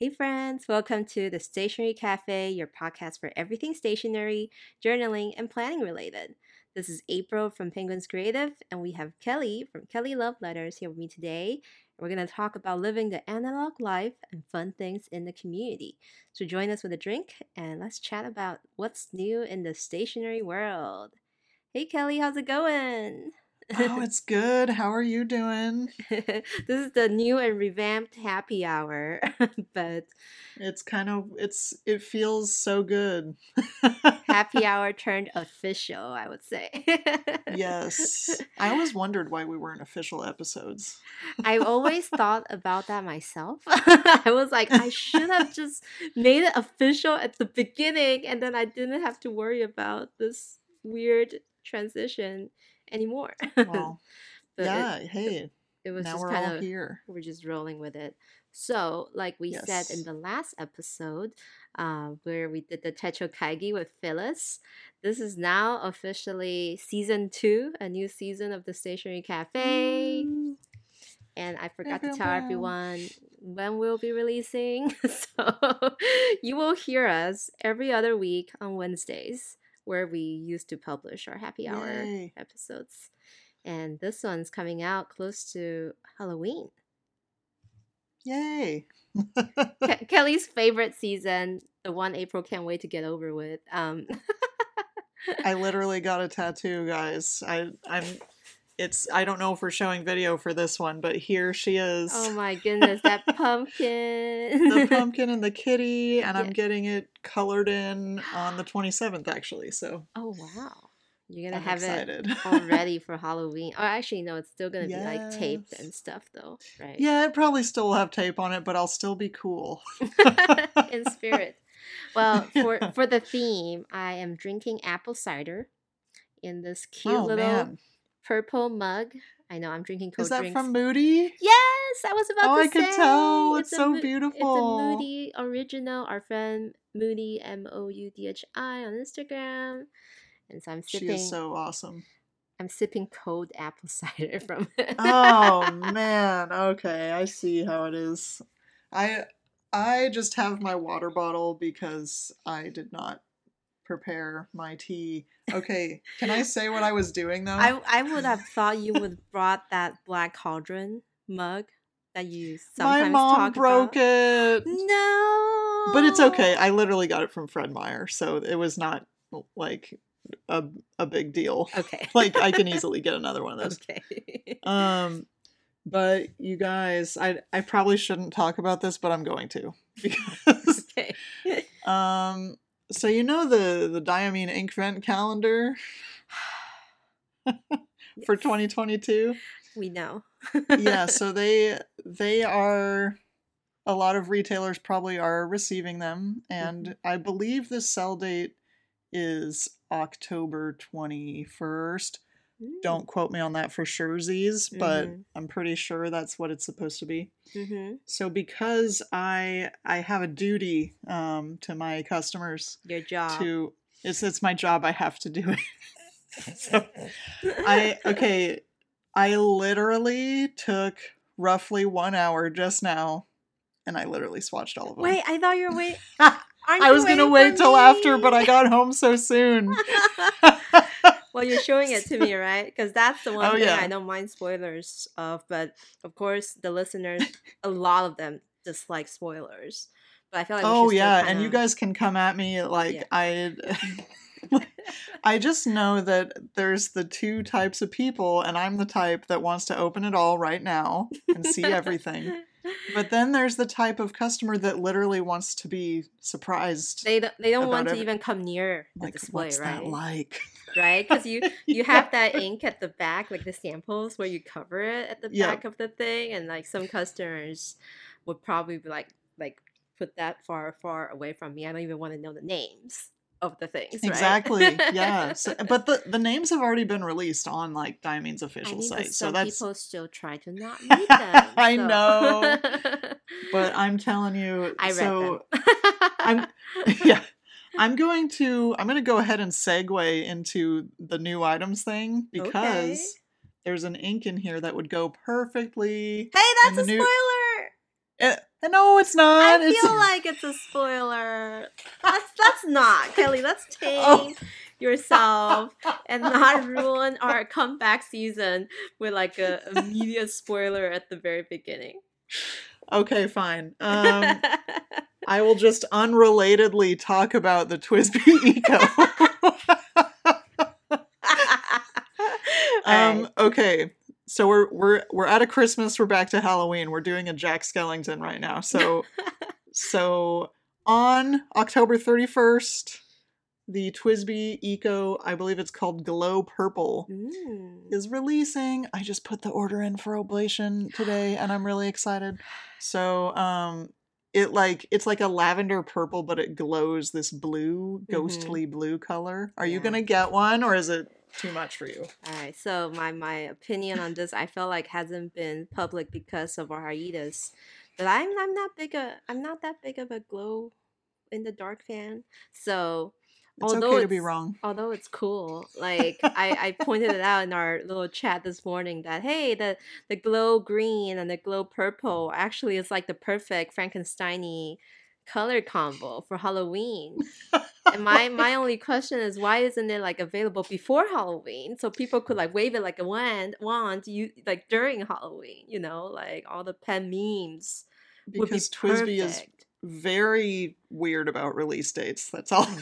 Hey, friends, welcome to the Stationery Cafe, your podcast for everything stationery, journaling, and planning related. This is April from Penguins Creative, and we have Kelly from Kelly Love Letters here with me today. We're going to talk about living the analog life and fun things in the community. So join us with a drink and let's chat about what's new in the stationery world. Hey, Kelly, how's it going? Oh, it's good. How are you doing? this is the new and revamped happy hour, but It's kind of it's it feels so good. happy hour turned official, I would say. yes. I always wondered why we weren't official episodes. I've always thought about that myself. I was like, I should have just made it official at the beginning, and then I didn't have to worry about this weird transition anymore. Well, But it- yeah, hey, it, was now just we're kind all of here. we're just rolling with it. So, like we said in the last episode, uh, where we did the Techo Kaigi with Phyllis, this is now officially season two, a new season of the Stationery Cafe. Mm, And I forgot to tell everyone when we'll be releasing. so, you will hear us every other week on Wednesdays, where we used to publish our happy hour Yay. episodes. And this one's coming out close to Halloween. Yay. Ke- Kelly's favorite season, the one April can't wait to get over with. Um, I literally got a tattoo, guys. I I'm it's I don't know if we're showing video for this one, but here she is. oh my goodness, that pumpkin! the pumpkin and the kitty, and I'm getting it colored in on the 27th, actually. So oh wow, you're gonna I'm have excited. it all ready for Halloween. Oh, actually, no, it's still gonna be like taped and stuff, though, right? yeah, it probably still will have tape on it, but I'll still be cool. in spirit. Well, for for the theme, I am drinking apple cider in this cute oh little man, purple mug. I know I'm drinking cold is that drinks. from Moody? Yes, I was about Oh, to I say. could tell. It's a so Mo- It's a. Moody original. Our friend Moody M O U D H I on Instagram, and so I'm sipping. She is so awesome. I'm sipping cold apple cider from it. oh man, okay, I see how it is. I I just have my water bottle because I did not prepare my tea. Okay, can I say what I was doing though? I I would have thought you would brought that black cauldron mug that you sometimes my mom broke about. it. No, But it's okay. I literally got it from Fred Meyer, so it was not like a a big deal. okay. Like I can easily get another one of those. okay. Um but you guys, I I probably shouldn't talk about this, but I'm going to because okay. um so you know the the Diamine Inkvent calendar for 2022? We know. yeah, so they they are a lot of retailers probably are receiving them and Mm-hmm. I believe the sell date is October 21st. Mm, Don't quote me on that for surezies, but Mhm. I'm pretty sure that's what it's supposed to be. Mm-hmm. So because I I have a duty um to my customers Your job. to it's it's my job I have to do it. so I okay, I literally took roughly 1 hour just now and I literally swatched all of them. Wait, I thought you were wait. I was going to wait till after, but I got home so soon. Well, you're showing it to me, right? Because that's the one Oh, thing yeah. I don't mind spoilers of. But of course, the listeners, a lot of them dislike spoilers. But I feel like oh yeah, and you guys can come at me like Yeah. I I just know that there's the two types of people and I'm the type that wants to open it all right now and see everything. But then there's the type of customer that literally wants to be surprised. they don't, they don't want to every- even come near the like display, what's right? that like? Right? Because you you have that ink at the back, like the samples where you cover it at the Yeah. back of the thing, and like some customers would probably be like like put that far far away from me. I don't even want to know the names of the things. right? Exactly. Yeah. So, but the the names have already been released on like Diamine's I official mean, but site. So that's people still try to not read them. I so- know. but I'm telling you I read so them. I'm yeah. I'm going to I'm going to go ahead and segue into the new items thing because Okay. there's an ink in here that would go perfectly. Hey, that's a new- spoiler. Eh, No, it's not. I It's- feel like it's a spoiler. Let's let's not, Kelly. Let's tame Oh. yourself and not ruin our comeback season with like a immediate spoiler at the very beginning. okay, fine. Um, I will just unrelatedly talk about the TWSBI Eco. um, okay. So we're we're we're out of Christmas, we're back to Halloween. We're doing a Jack Skellington right now. So so on October 31st, the TWSBI Eco, I believe it's called Glow Purple, Mm. is releasing. I just put the order in for Oblation today and I'm really excited. So um it like it's like a lavender purple but it glows this blue mm-hmm. ghostly blue color. Are you going to get one or is it too much for you? All right, so my my opinion on this, I feel like hasn't been public because of our hiatus, but I'm I'm not big a I'm not that big of a glow in the dark fan. So It's Although okay to be it's- wrong. although it's cool, like I I pointed it out in our little chat this morning that hey the the glow green and the glow purple actually is like the perfect Frankensteiny color combo for Halloween. and my my only question is why isn't it like available before Halloween so people could like wave it like a wand wand you like during Halloween, you know, like all the pen memes would be Because TWSBI is very weird about release dates. That's all.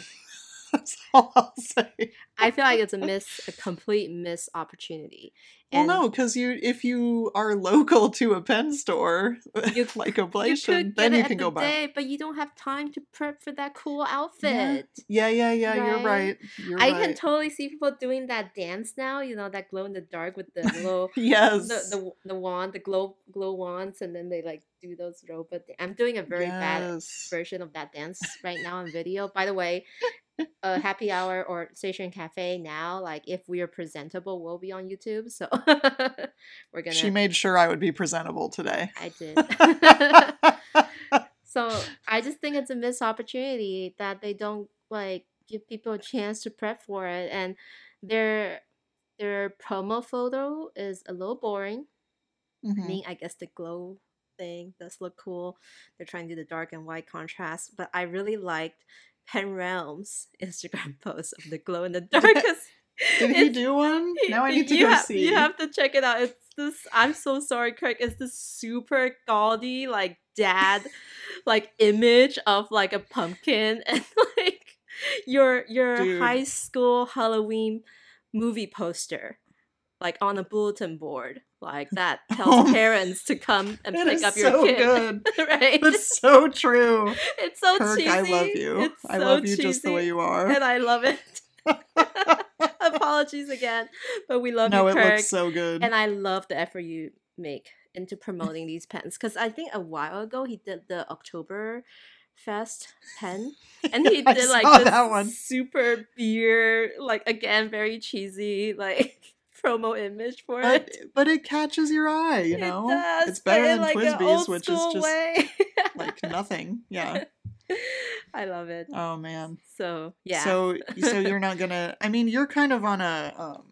That's all I'll say. I feel like it's a miss a complete miss opportunity. Well, no, because you if you are local to a pen store You- like Oblation, then you can go buy. day, but you don't have time to prep for that cool Yeah. outfit. Yeah, yeah, yeah. You're Right? right. You're I right. can totally see people doing that dance now. You know that glow in the dark with the little yes. the, the the wand, the glow glow wands, and then they like do those robot. I'm doing a very bad version of that dance right now on video. By the way, a happy hour or station cafe now. Like if we are presentable, we'll be on YouTube. So we're gonna. She made sure I would be presentable today. I did. so I just think it's a missed opportunity that they don't like give people a chance to prep for it, and their their promo photo is a little boring. I Mhm. mean, I guess the glow thing does look cool. They're trying to do the dark and white contrast, but I really liked Pen Realm's Instagram post of the glow in the dark. Did he do one? Now I need to go have, see. You have to check it out. It's this. I'm so sorry, Craig. It's this super gaudy, like dad, like image of like a pumpkin and like your your Dude. high school Halloween movie poster, like on a bulletin board, like that tells Oh. parents to come and pick up your so kid. good. right? That's so true. it's so Kirk, cheesy. I love you. It's I so love you just the way you are. and I love it. Apologies again, but we love no, you, it looks so good. and I love the effort you make into promoting these pens because I think a while ago he did the October Fest pen, and he I did like this that one. super beer, like again very cheesy, like promo image for but, it. but it catches your eye, you It know? does, it's better than like, TWSBI's, which is just way. like nothing. Yeah. I love it. Oh man. So yeah. So so you're not gonna I mean you're kind of on a um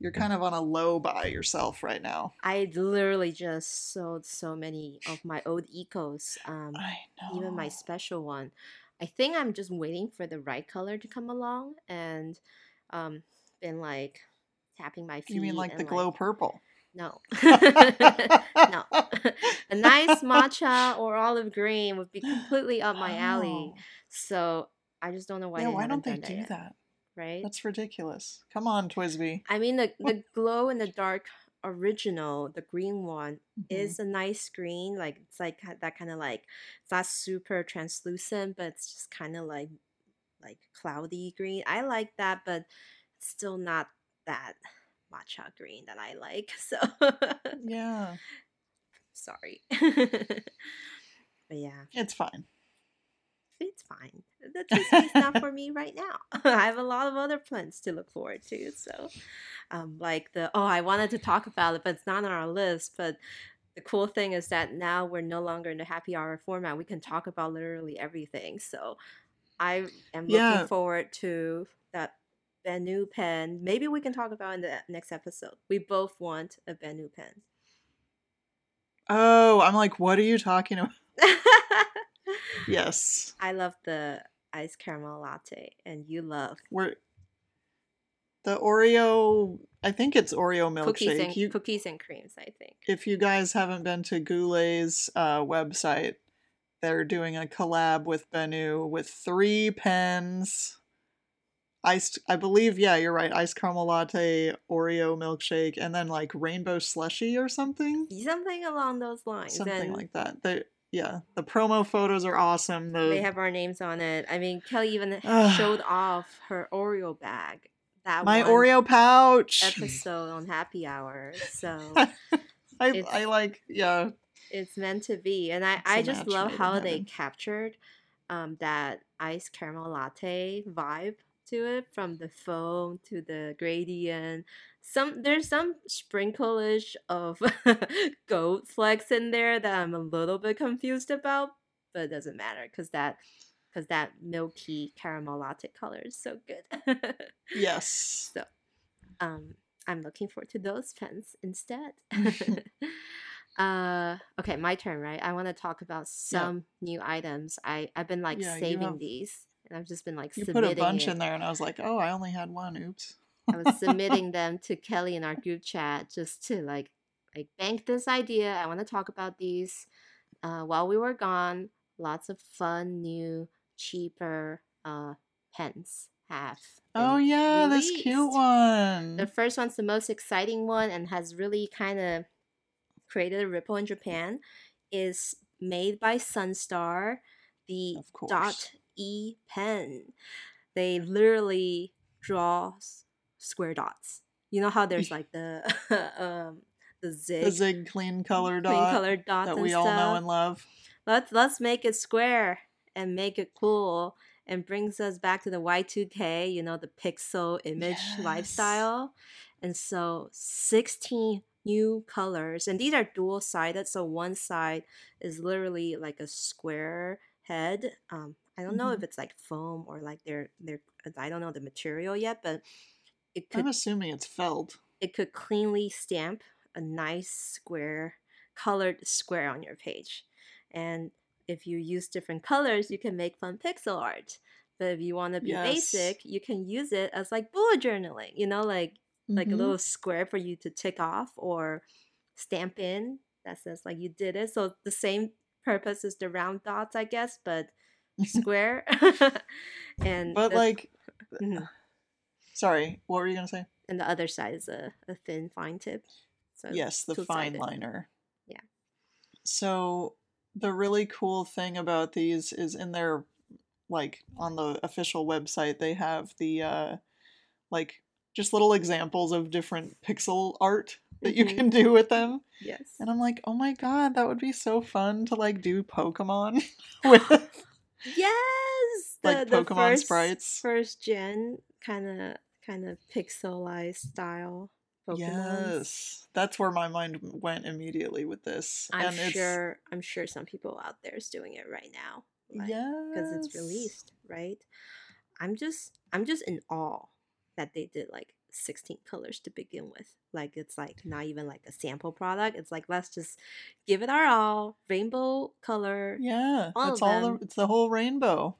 you're kind of on a low buy yourself right now. I literally just sold so many of my old ecos. Um, I know. even my special one. I think I'm just waiting for the right color to come along and um been like tapping my feet. You mean like the glow purple? No. no. a nice matcha or olive green would be completely up my alley. Oh. So I just don't know why yeah, why don't they do yet, that? Right? That's ridiculous. Come on, TWSBI. I mean the the glow in the dark original, the green one, Mhm. is a nice green. Like it's like that kind of like it's not super translucent, but it's just kind of like like cloudy green. I like that, but still not that matcha green that I like. So Yeah, sorry. but yeah, it's fine. it's fine. The TWSBI's not for me right now. I have a lot of other plans to look forward to. So, um, like the oh, I wanted to talk about it, but it's not on our list. But the cool thing is that now we're no longer in the happy hour format. We can talk about literally everything. So, I am looking Yeah. forward to that Benu pen. Maybe we can talk about in the next episode. We both want a Benu pen. Oh, I'm like, what are you talking about? Yes. I love the iced caramel latte, and you love We're the Oreo I think it's Oreo milkshake. cookies and You cookies and creams. I think. if you guys haven't been to Goulet's uh, website, they're doing a collab with Benu with three pens. Iced, I believe, yeah, you're right. Iced caramel latte, Oreo milkshake, and then like rainbow slushy or something, Something along those lines. something and like that. They, yeah, the promo photos are awesome. The They have our names on it. I mean, Kelly even showed off her Oreo bag. That my Oreo pouch. episode on Happy Hour. So I, I like, yeah, it's meant to be, and I I just love how they captured um that iced caramel latte vibe to it from the foam to the gradient. Some there's some sprinkleish of goat flecks in there that I'm a little bit confused about, but it doesn't matter because that because that milky caramel latte color is so good. yes. so, um, I'm looking forward to those pens instead. uh, okay, my turn, right? I want to talk about some new items. I I've been like Yeah, saving these, and I've just been like submitting. You put a bunch it. in there, and I was like, oh, I only had one. Oops. I was submitting them to Kelly in our group chat just to like like bank this idea. I want to talk about these. Uh, while we were gone, lots of fun new, cheaper uh pens have. Oh yeah, this cute one. The first one's the most exciting one and has really kind of created a ripple in Japan. Is made by Sunstar, the Of course. Dot E pen. They literally draw square dots. You know how there's like the um the zig, the zig clean color clean dot colored dots that we all know and love. let's let's make it square and make it cool and brings us back to the Y2K, you know, the pixel image Yes. lifestyle. And so 16 new colors and these are dual sided so one side is literally like a square head. Um I don't know if Mhm. it's like foam or like they're they're I don't know the material yet, but it could I'm assuming it's felt. it could cleanly stamp a nice square colored square on your page and if you use different colors you can make fun pixel art but if you want to be Yes. basic you can use it as like bullet journaling you know like like a Mhm. little square for you to tick off or stamp in that says like you did it so the same purpose as the round dots i guess but square and But the- like, Mhm. sorry, what were you gonna say? and the other side is a, a thin fine tip so yes, the fine liner. Yeah. So the really cool thing about these is in their like on the official website they have the uh like just little examples of different pixel art that you can do with them. yes And I'm like, "Oh my god, that would be so fun to like do Pokemon with Yes, Like Pokemon sprites. first gen kind of kind of pixelized style Pokemon. Yes. That's where my mind went immediately with this. I'm and it's sure. I'm sure some people out there is doing it right now. yeah. because it's released, right? I'm just I'm just in awe that they did like 16 colors to begin with. Like it's like not even like a sample product. It's like let's just give it our all. Rainbow color. Yeah. all it's all the it's the whole rainbow.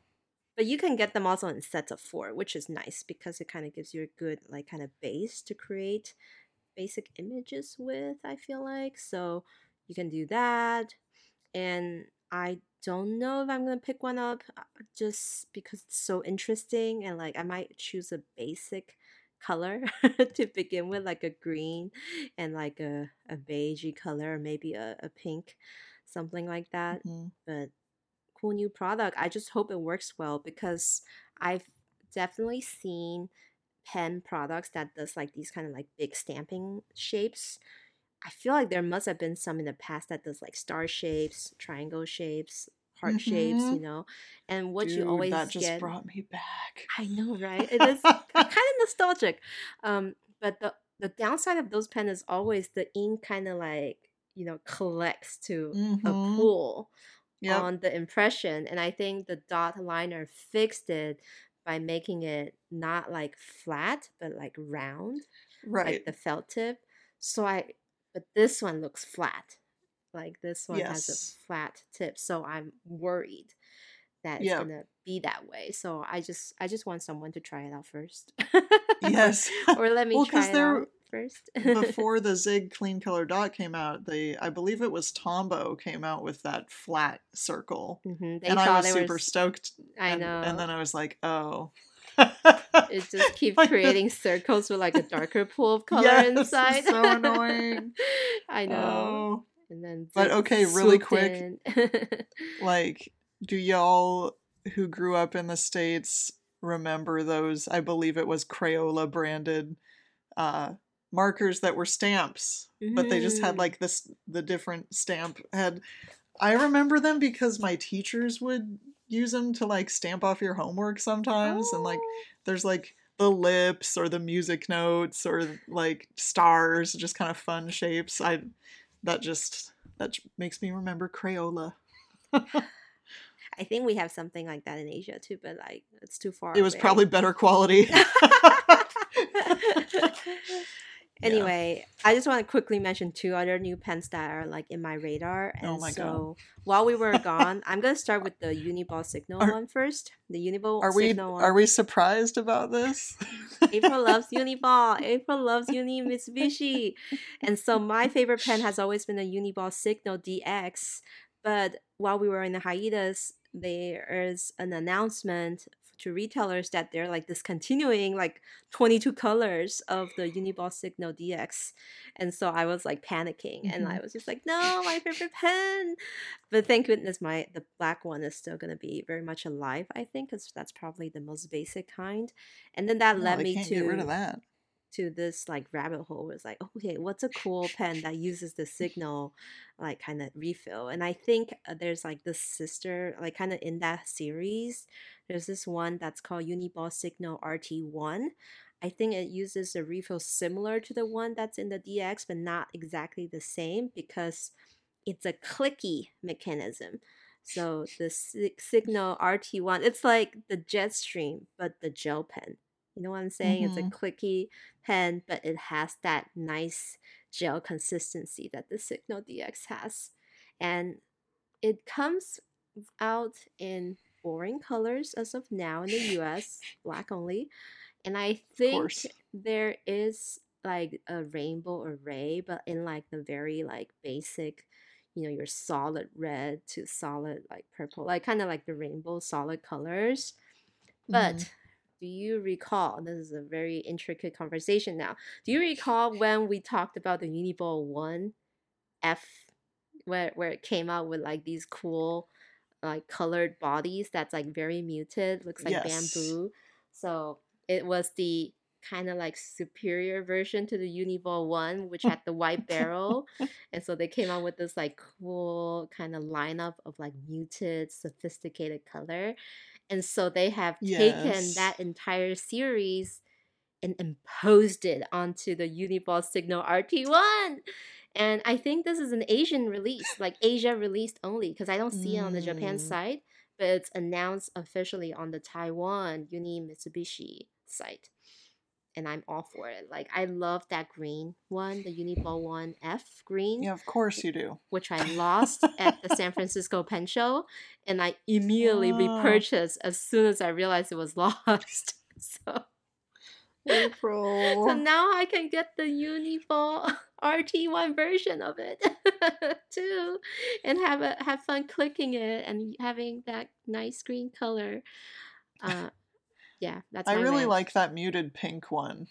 But you can get them also in sets of four, which is nice because it kind of gives you a good like kind of base to create basic images with, I feel like. So you can do that. And I don't know if I'm gonna pick one up uh, just because it's so interesting and like I might choose a basic color to begin with, like a green and like a, a beigey color, maybe a, a pink, something like that Mhm. but cool new product. I just hope it works well because I've definitely seen pen products that does like these kind of like big stamping shapes. I feel like there must have been some in the past that does like star shapes, triangle shapes, heart shapes, you know. And what Dude, you always that just get brought me back. I know, right? It is kind of nostalgic. Um, but the the downside of those pens is always the ink kind of like you know collects to a Mhm. pool Yep. on the impression, and I think the dot liner fixed it by making it not like flat but like round, right. like the felt tip. So I, but this one looks flat. Like this one has a flat tip, so I'm worried that it's Yeah. gonna be that way. So I just I just want someone to try it out first. Yes. or let me Well, try it there- out first. Before the Zig Clean Color Dot came out, they I believe it was Tombow came out with that flat circle. Mhm, They and I was super were, stoked. I and, know. And then I was like, oh. it just keeps creating circles with like a darker pool of color Yes, inside. so annoying. I know. Oh. And then But okay, really quick, like do y'all who grew up in the states remember those i believe it was crayola branded uh markers that were stamps but they just had Mhm. like this the different stamp had i remember them because my teachers would use them to like stamp off your homework sometimes and like Oh. there's like the lips or the music notes or like stars just kind of fun shapes i that just that makes me remember crayola I think we have something like that in Asia too, but like it's too far. it was away. probably better quality anyway, I just want to quickly mention two other new pens that are like in my radar. Oh and Oh my God. so while we were gone, I'm gonna start with the Uniball Signo Are- one first. The Uniball are we Signo one. are we surprised about this April loves Uniball. April loves Uni Mitsubishi. And so my favorite pen has always been the Uniball Signo DX. But while we were in the hiatus, there is an announcement to retailers that they're like discontinuing like 22 colors of the Uniball Signo DX. And so I was like panicking and I was just like, no, my favorite pen. But thank goodness my the black one is still going to be very much alive, I think, because that's probably the most basic kind. And then that led me to get rid of that to this like rabbit hole was like okay what's a cool pen that uses the signo like kind of refill and i think uh, there's like this sister like kind of in that series there's this one that's called uniball signo rt1 i think it uses a refill similar to the one that's in the dx but not exactly the same because it's a clicky mechanism so the si- signo rt1 it's like the jetstream but the gel pen you know what I'm saying? It's a mm-hmm. clicky pen, but it has that nice gel consistency that the Signo DX has. And it comes out in boring colors as of now in the US, black only. And I think there is like a rainbow array, but in like the very like basic, you know, your solid red to solid like purple, like kind of like the rainbow solid colors. But Mhm. do you recall? This is a very intricate conversation now. Do you recall when we talked about the Uniball One F, where where it came out with like these cool, like colored bodies that's like very muted, looks like Yes. bamboo. So it was the kind of like superior version to the Uniball One, which had the white barrel, and so they came out with this like cool kind of lineup of like muted, sophisticated color. And so they have taken that entire series and imposed it onto the Uniball Signo RT1. And I think this is an Asian release, like Asia released only, because I don't see it on the Japan mm. side, but it's announced officially on the Taiwan Uni Mitsubishi site. And I'm all for it. Like I love that green one, the Uniball one F green yeah of course you do which I lost at the San Francisco Pen Show, and I immediately Oh. repurchased as soon as I realized it was lost. So, april so now I can get the Uniball RT1 version of it too, and have a have fun clicking it and having that nice green color. Uh, yeah, that's i really rant. like that muted pink one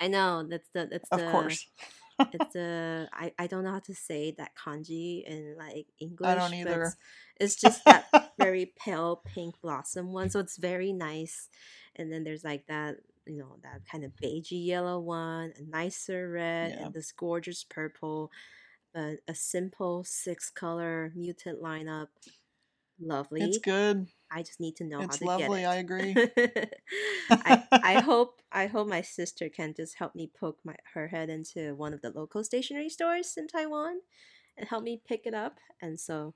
I know that's the that's of the course it's a I, I don't know how to say that kanji in like English. I don't either. It's, it's just that very pale pink blossom one, so it's very nice. And then there's like that you know that kind of beigey yellow one, a nicer red, Yeah. and this gorgeous purple. But a simple six color muted lineup, lovely. it's good I just need to know it's how to lovely get i it. agree I, I hope I hope my sister can just help me poke my her head into one of the local stationery stores in Taiwan and help me pick it up. And so,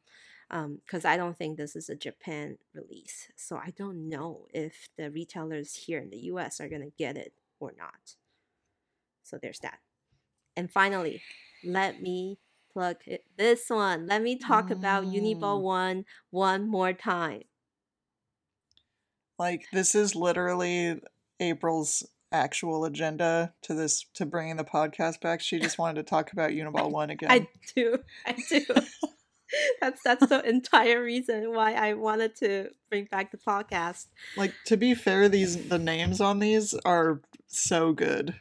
because I don't think this is a Japan release, so I don't know if the retailers here in the U.S. are gonna get it or not. So there's that. And finally, let me plug it- this one. Let me talk about Uniball Mm. 1 one more time. Like this is literally April's actual agenda to this to bringing the podcast back. She just wanted to talk about Uniball 1 again. I do. I do. that's that's the entire reason why I wanted to bring back the podcast. Like to be fair, these the names on these are so good.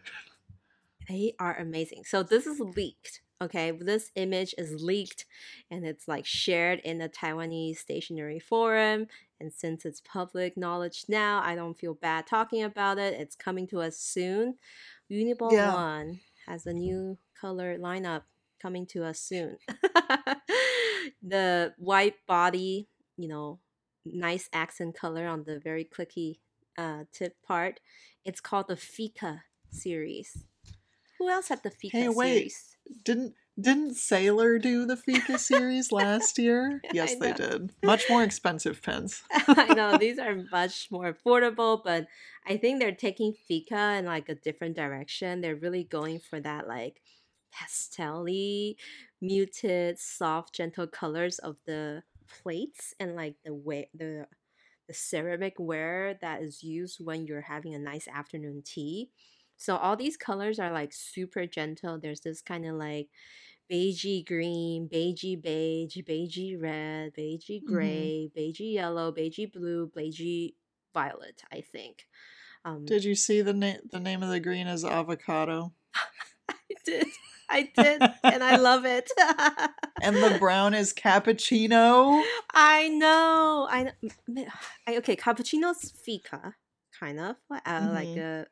They are amazing. So this is leaked. Okay, this image is leaked and it's like shared in the Taiwanese stationery forum. And since it's public knowledge now, I don't feel bad talking about it. It's coming to us soon. Uniball Yeah. 1 has a new color lineup coming to us soon. the white body, you know, nice accent color on the very clicky uh, tip part. It's called the Fika series. Who else had the Fika Hey, wait. series? Didn't didn't Sailor do the Fika series last year? Yes, they did. Much more expensive pens. I know these are much more affordable, but I think they're taking Fika in like a different direction. They're really going for that like pastel-y, muted, soft, gentle colors of the plates and like the way the the ceramic ware that is used when you're having a nice afternoon tea. So all these colors are like super gentle. There's this kind of like beigey green, beigey beige, beigey red, beigey gray, beigey yellow, beigey blue, beigey violet, I think. Um, Did you see the name? The name of the green is avocado, I did. I did, and I love it. and the brown is cappuccino. I know. I, I okay. Cappuccino's fika, kind of uh, like Mhm. a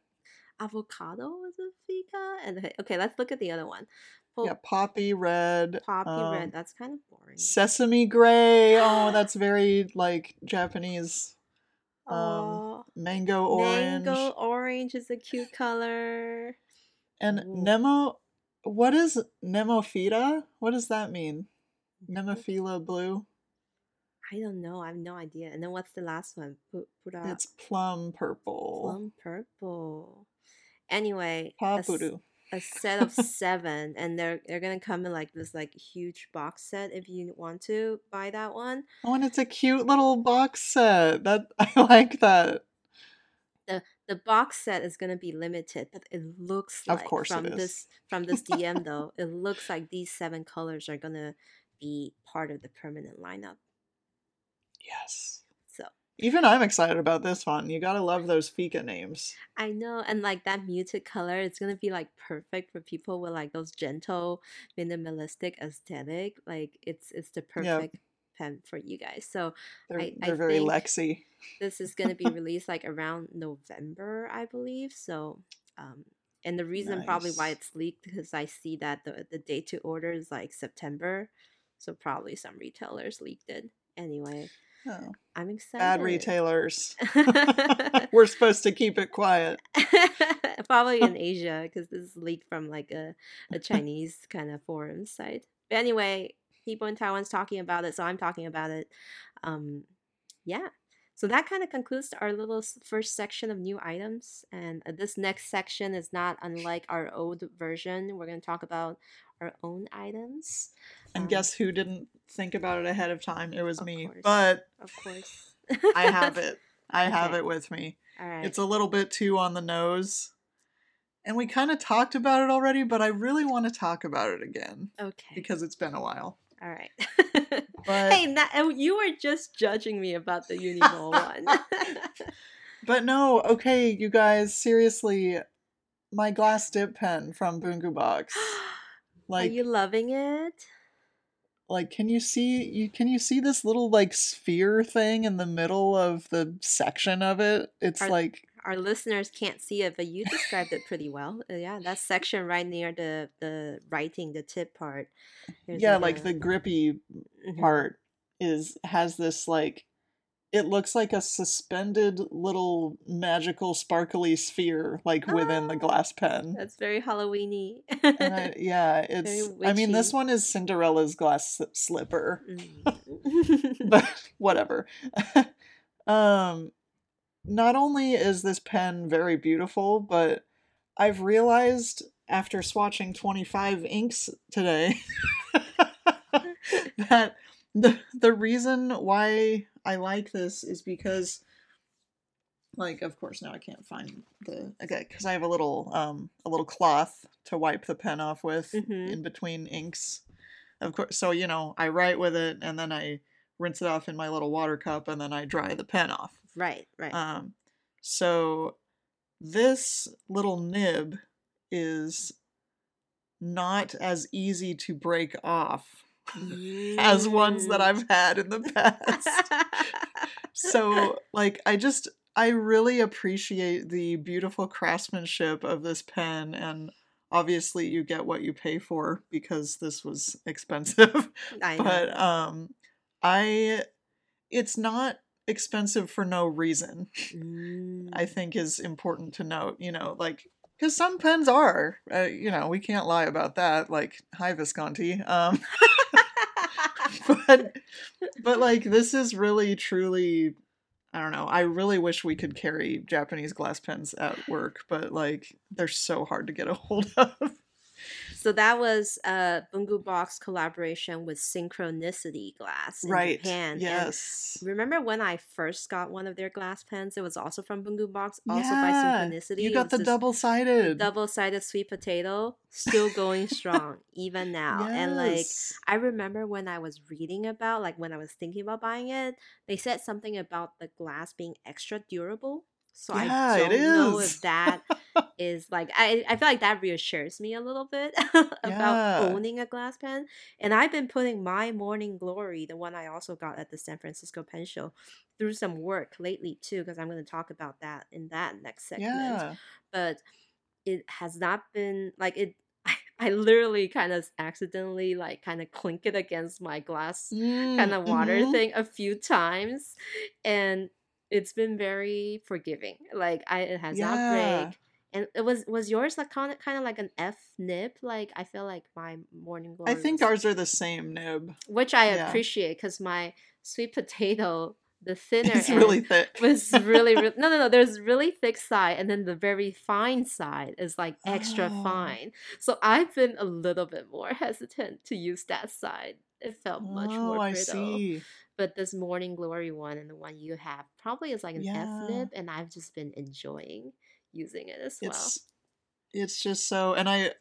avocado is a fika. And okay, okay, let's look at the other one. Well, Yeah, poppy red. poppy um, red. That's kind of boring. Sesame gray. Oh, that's very like Japanese. Um, Oh, mango orange. mango orange is a cute color. And Ooh. Nemo. What is Nemophila? What does that mean? Nemophila blue. I don't know. I have no idea. And then what's the last one? Put put out It's plum purple. plum purple. Anyway, a a set of seven and they're they're gonna come in like this like huge box set if you want to buy that one Oh, and it's a cute little box set. That I like that. the box set is gonna be limited but it looks like Of course from is. this from this dm though it looks like these seven colors are gonna be part of the permanent lineup Yes. so Even I'm excited about this one. You gotta love those Fika names. i know and like that muted color it's gonna be like perfect for people with like those gentle minimalistic aesthetic like it's it's the perfect pen for you guys so They're, I- I they're very think- Lexi. this is going to be released like around November, I believe. So, um, and the reason probably why it's leaked because I see that the the date to order is like September, so probably some retailers leaked it. Anyway, Oh, I'm excited. bad retailers. We're supposed to keep it quiet. probably in Asia because this is leaked from like a a Chinese kind of forum site. But anyway, people in Taiwan's talking about it, so I'm talking about it. Um, yeah. So that kind of concludes our little first section of new items. And uh, this next section is not unlike our old version. We're going to talk about our own items. And Um, guess who didn't think about it ahead of time? It was me. course. But Of course. I have it. I have it with me. All right. It's a little bit too on the nose. And we kind of talked about it already, but I really want to talk about it again okay. because it's been a while. All right. But hey, na- oh, you were just judging me about the Uniball one. but no, okay, you guys, seriously, my glass dip pen from Bungu Box. Like Are you loving it? like can you see you can you see this little like sphere thing in the middle of the section of it? It's Are- like Our listeners can't see it, but you described it pretty well. Uh, yeah, that section right near the the writing, the tip part. There's yeah, like a- the grippy Mhm. part is has this like it looks like a suspended little magical sparkly sphere like within the Ah, glass pen. That's very Halloweeny. And I, yeah, it's I mean this one is Cinderella's glass slipper, Mm. but whatever. um not only is this pen very beautiful, but I've realized after swatching 25 inks today that the the reason why I like this is because like of course now I can't find the okay because I have a little um a little cloth to wipe the pen off with Mhm. in between inks. Of course so you know I write with it and then I rinse it off in my little water cup and then I dry the pen off. Right, right. Um, so this little nib is not as easy to break off as ones that. I've had in the past. so, like, I just, I really appreciate the beautiful craftsmanship of this pen, and obviously, you get what you pay for because this was expensive. I but um, I, it's not expensive for no reason. I Mm. think is important to note. You know, like because some pens are, uh, you know, we can't lie about that. Like hi Visconti, um, but but like this is really truly. I don't know. I really wish we could carry Japanese glass pens at work, but like they're so hard to get a hold of. So that was a Bungu Box collaboration with Synchronicity Glass in right. Japan. And Yes. remember when I first got one of their glass pens? It was also from Bungu Box, also by Synchronicity. You got the double sided. double-sided sweet potato, still going strong even now. Yes. And like I remember when I was reading about, like when I was thinking about buying it, they said something about the glass being extra durable. So Yeah, I it don't know if that is like I, I feel like that reassures me a little bit about Yeah. owning a glass pen. And I've been putting my Morning Glory, the one I also got at the San Francisco Pen Show, through some work lately too, because I'm going to talk about that in that next segment yeah. but it has not been like it I, I literally kind of accidentally like kind of clink it against my glass kind of water Mhm. thing a few times and it's been very forgiving like i it has Yeah. not break and it was was yours like kind of kind of like an f nib like i feel like my morning glory I think was- ours are the same nib. which i yeah. appreciate because my sweet potato the thinner It's really thick. was really, really no no no there's really thick side and then the very fine side is like extra Oh. fine so i've been a little bit more hesitant to use that side it felt much oh, more I brittle see. but this morning glory one and the one you have probably is like an Yeah. f nib and i've just been enjoying using it as well It's it's just so and I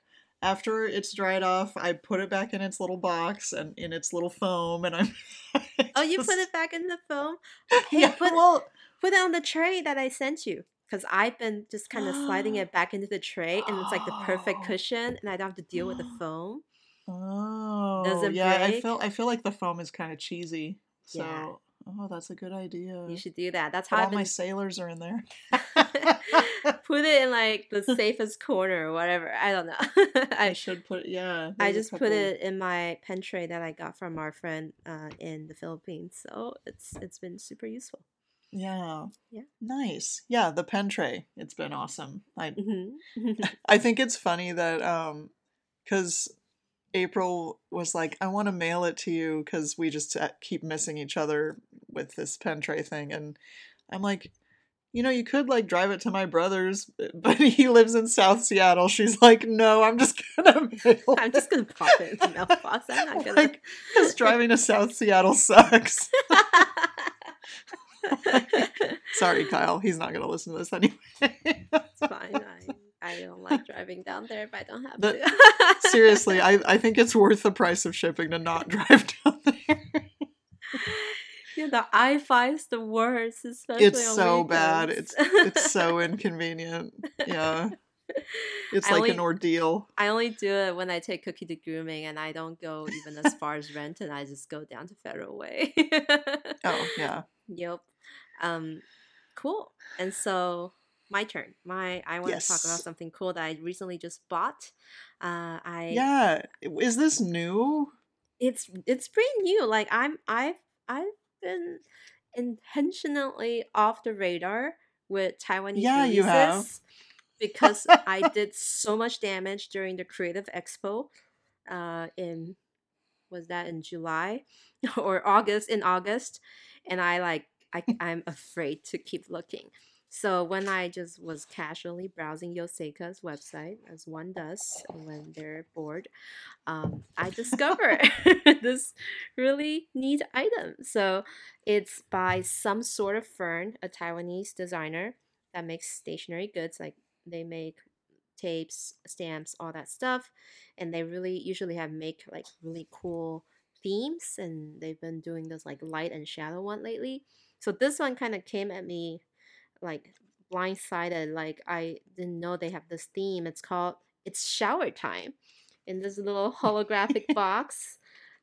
after it's dried off, I put it back in its little box and in its little foam and I'm oh you put it back in the foam hey yeah, put, well put it on the tray that i sent you because i've been just kind of sliding it back into the tray and it's like the perfect Oh. cushion and i don't have to deal with the foam Oh it yeah, I feel I feel like the foam is kind of cheesy. So Yeah. Oh that's a good idea. You should do that. That's how all been. my sailors are in there. put it in like the safest corner or whatever. I don't know. I I should put yeah. I just put it in my pen tray that I got from our friend uh, in the Philippines. So it's it's been super useful. Yeah. Yeah. Nice. Yeah, the pen tray. It's been awesome. I hmm I think it's funny that um cuz April was like I want to mail it to you cuz we just uh, keep missing each other with this pen tray thing and I'm like you know, you could like drive it to my brother's, but he lives in South Seattle. She's like, no, I'm just gonna mail I'm just gonna pop it in the mailbox. I'm not gonna. like, because driving to South Seattle sucks. Sorry, Kyle. He's not gonna listen to this anyway. It's. I don't like driving down there if I don't have But to. Seriously, I, I think it's worth the price of shipping to not drive down there. yeah, the I five's the worst, especially It's so bad. weekends. It's so inconvenient. Yeah. It's I like only- an ordeal. I only do it when I take Cookie to grooming, and I don't go even as far as Renton. I just go down to Federal Way. Oh, yeah. Yep. Um, cool. And so my turn. My I want to talk about something cool that I recently just bought. Uh, I Yeah. Is this new? it's it's pretty new. Like I'm I've I've been intentionally off the radar with Taiwanese Yeah, you have. because I did so much damage during the Creative Expo uh in was that in July or August in August and I like I I'm afraid to keep looking. So when I just was casually browsing Yoseika's website, as one does when they're bored, um, I discovered this really neat item. So it's by some sort of fern, a Taiwanese designer that makes stationery goods. Like they make tapes, stamps, all that stuff, and they really usually have make like really cool themes. And they've been doing this like light and shadow one lately. So this one kind of came at me like blindsided like i didn't know they have this theme it's called it's shower time in this little holographic box.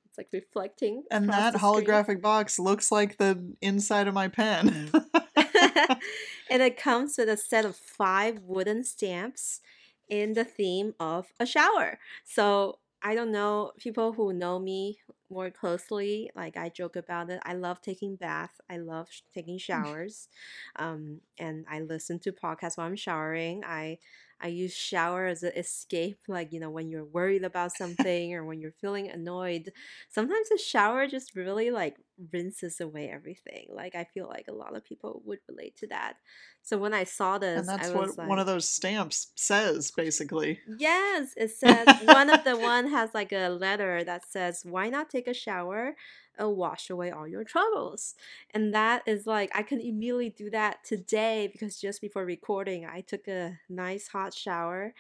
It's like reflecting and that holographic box looks like the inside of my pen. Mm. And it comes with a set of five wooden stamps in the theme of a shower. So i don't know people who know me more closely like i joke about it. I love taking baths. i love taking showers um, and i listen to podcasts while i'm showering. I I use shower as an escape, like, you know, when you're worried about something or when you're feeling annoyed. Sometimes a shower just really like rinses away everything. Like, I feel like a lot of people would relate to that. So when I saw this, and that's what like, one of those stamps says, basically. Yes, it says one of the one has like a letter that says, "Why not take a shower it'll wash away all your troubles. And that is like, I can immediately do that today because just before recording, I took a nice hot shower.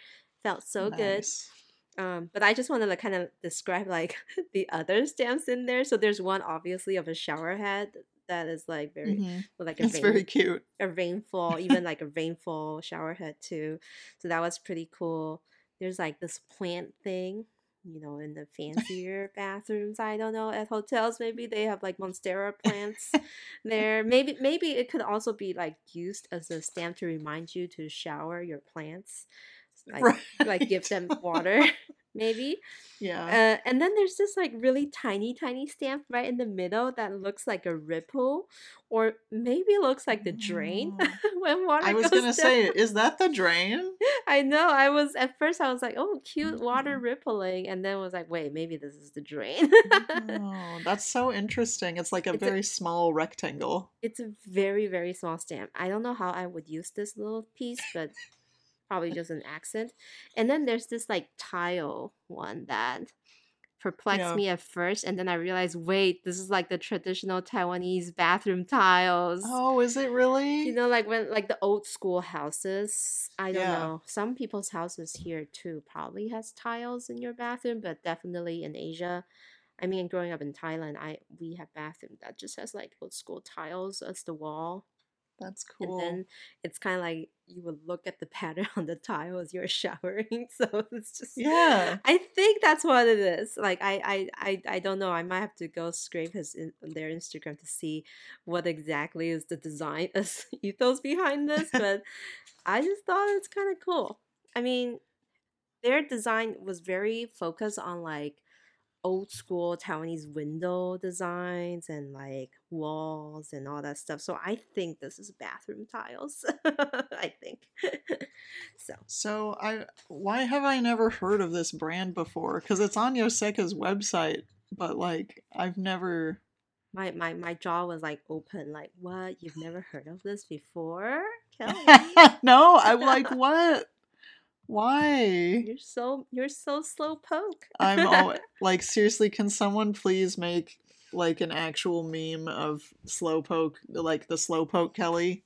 Felt so nice. good. Um, but I just wanted to kind of describe like the other stamps in there. So there's one obviously of a shower head that is like very mm-hmm. like a it's rain, very cute. A rainfall, even like a rainfall shower head too. So that was pretty cool. There's like this plant thing you know, in the fancier bathrooms. I don't know at hotels. Maybe they have like monstera plants there. Maybe maybe it could also be like used as a stamp to remind you to shower your plants, like right. like give them water. maybe. Yeah. Uh, and then there's this like really tiny, tiny stamp right in the middle that looks like a ripple, or maybe looks like the drain oh. when water. I was gonna down. say, is that the drain? I know. I was at first. I was like, oh, cute water mm-hmm. rippling, and then was like, wait, maybe this is the drain. oh, that's so interesting. It's like a it's very a, small rectangle. It's a very, very small stamp. I don't know how I would use this little piece, but probably just an accent. And then there's this like tile one that perplexed yeah. me at first and then I realized wait this is like the traditional Taiwanese bathroom tiles. Oh, is it really? You know like when like the old school houses. I don't yeah. know. Some people's houses here too probably has tiles in your bathroom but definitely in Asia I mean growing up in Thailand I we have bathroom that just has like old school tiles as the wall. That's cool. And then it's kind of like you would look at the pattern on the tile as you're showering. So it's just yeah. I think that's what it is. Like I I I, I don't know. I might have to go scrape his in, their Instagram to see what exactly is the design as ethos behind this. But I just thought it's kind of cool. I mean, their design was very focused on like old school Taiwanese window designs and like walls and all that stuff. So I think this is bathroom tiles. I think. so. So I why have I never heard of this brand before? Cuz it's on Yoseka's website, but like I've never my my my jaw was like open like what? You've never heard of this before? Kelly? no, I'm like what? Why? You're so you're so slow poke. I'm all like seriously, can someone please make like an actual meme of slowpoke like the slowpoke Kelly?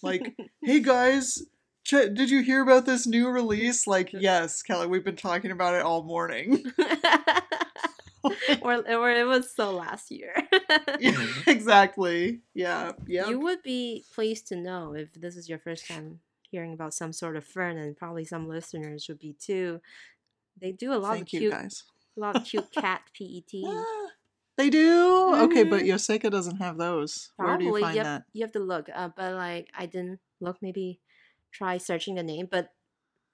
Like, hey guys, ch- did you hear about this new release? Like, yes, Kelly, we've been talking about it all morning. or or it was so last year. yeah, exactly. Yeah. Yeah. You would be pleased to know if this is your first time hearing about some sort of fern, and probably some listeners would be too. They do a lot Thank of cute, guys. a lot of cute cat PET. they do. Mm-hmm. Okay, but mm-hmm. Doesn't have those. Probably, Where do you find you have, that? You have to look. Uh, but like, I didn't look. Maybe try searching the name. But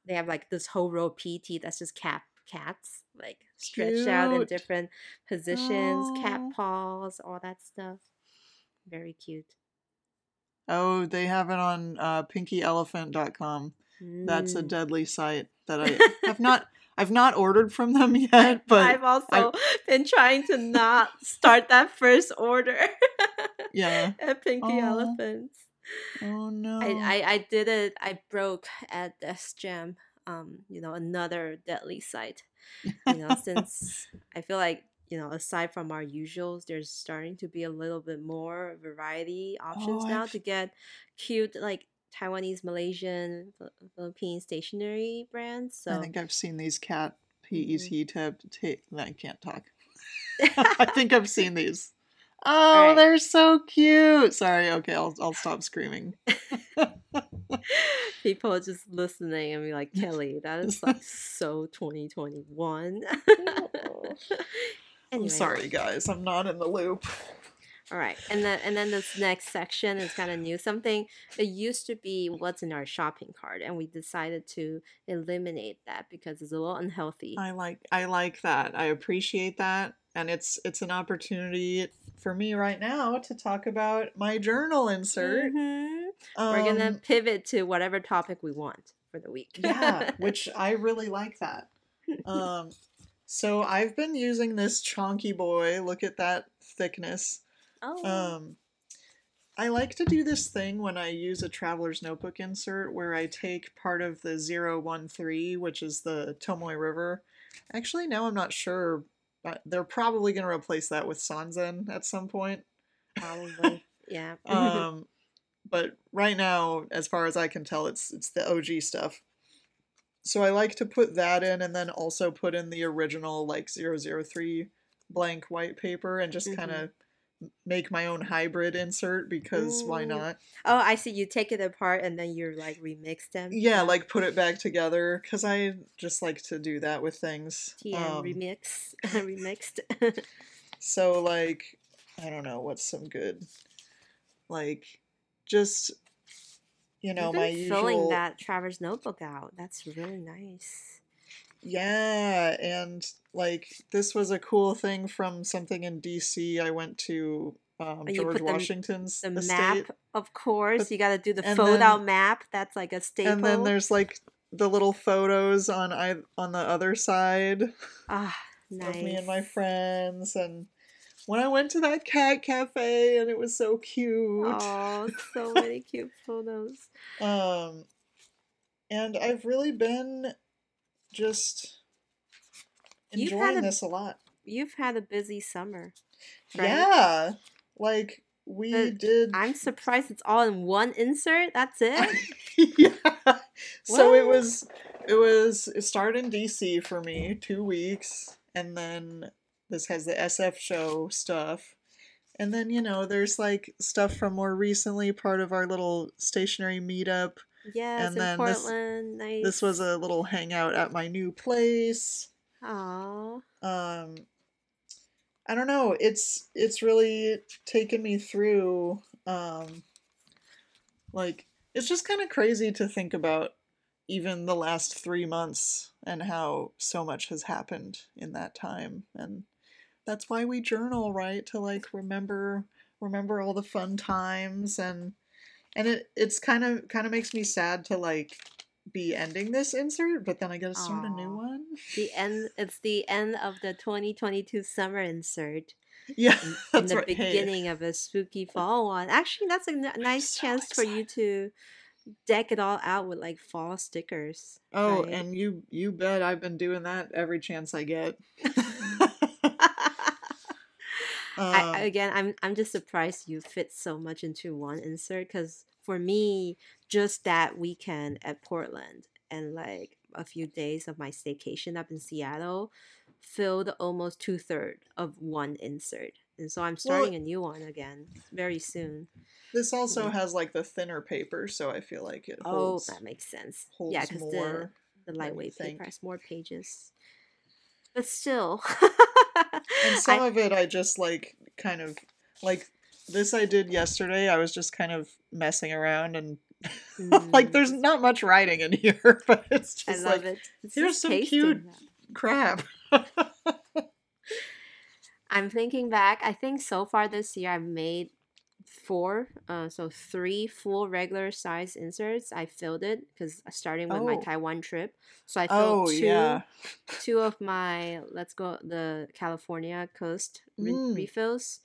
they have like this whole row of PET that's just cat cats like stretched Cute. out in different positions, oh. cat paws, all that stuff. Very cute. Oh, they have it on uh, pinkyelephant.com. Mm. That's a mm. deadly site that I have not I've not ordered from them yet, but I've also I've, been trying to not start that first order. yeah. At Pinky Elephants. Oh no. I, I I did it. I broke at Death Jam. Um, you know, another deadly site. You know, since I feel like you know, aside from our usuals, there's starting to be a little bit more variety options Oh, now I've- to get cute like Taiwanese, Malaysian, Philippine stationery brands. So I think I've seen these cat P E Mhm. Tab tape. I can't talk. I think I've seen these. Oh, Alright. they're so cute. Sorry. Okay, I'll I'll stop screaming. people are just listening and be like, Kelly, that is like so 2021. I'm sorry, guys. I'm not in the loop. All right, and then and then this next section is kind of new. Something it used to be what's in our shopping cart, and we decided to eliminate that because it's a little unhealthy. I like I like that. I appreciate that, and it's it's an opportunity for me right now to talk about my journal insert. Mhm. We're gonna Um, pivot to whatever topic we want for the week. yeah, which I really like that. Um, so I've been using this chonky boy. Look at that thickness. oh, Um, I like to do this thing when I use a traveler's notebook insert where I take part of the 013, which is the Tomoe River. Actually, now I'm not sure. But they're probably going to replace that with Sanzen at some point. probably. yeah. Um, but right now, as far as I can tell, it's it's the OG stuff. So I like to put that in and then also put in the original like 003 blank white paper and just kind of make my own hybrid insert because why not? oh, I see. You take it apart and then you're like remix them. Yeah, like put it back together cuz I just like to do that with things. TM Um, remix, remixed. So like I don't know what's some good like just you know my filling usual that Traveler's notebook out. That's really nice. Yeah, and like this was a cool thing from something in DC. I went to um, George the- Washington's The estate, map, of course. But- you got to do the fold-out map. That's like a staple. and then there's like the little photos on I on the other side ah, nice. of me and my friends. And when I went to that cat cafe, and it was so cute. Oh, so many cute photos. Um, and I've really been just enjoying a- this a lot. You've had a busy summer. right? Yeah, like we But did. I'm surprised it's all in one insert. That's it. yeah. So it was it was it started in DC for me, two weeks, and then this has the SF show stuff. And then, you know, there's like stuff from more recently, part of our little stationary meetup. yes, and in then this- Portland. nice. This was a little hangout at my new place. Aw. Um I don't know, it's it's really taken me through um like it's just kind of crazy to think about even the last 3 months and how so much has happened in that time and that's why we journal, right? To like remember remember all the fun times and and it it's kind of kind of makes me sad to like be ending this insert, but then I gotta start a new one. The end. It's the end of the 2022 summer insert. Yeah, in that's the right. Hey, beginning of a spooky fall one. Actually, that's a n- nice so chance for you to deck it all out with like fall stickers. Oh, right? and you you bet I've been doing that every chance I get. I, Um, I- again, I'm I'm just surprised you fit so much into one insert because for me, just that weekend at Portland and like a few days of my staycation up in Seattle filled almost two thirds of one insert, and so I'm starting a new one again very soon. this also has like the thinner paper, so I feel like it Oh, holds, that makes sense. holds yeah, because the more. the lightweight paper has more pages, but still. And some I- of it I just like kind of like this I did yesterday. I was just kind of messing around and like Mm, there's not much writing in here, but it's just like it. It's here's some cute- them. crap. I'm thinking back. I think so far this year I've made four, uh, so three full regular size inserts. I filled it because starting with my Oh. Taiwan trip, so I filled oh two yeah. two of my let's go the California coast re- Mm. refills.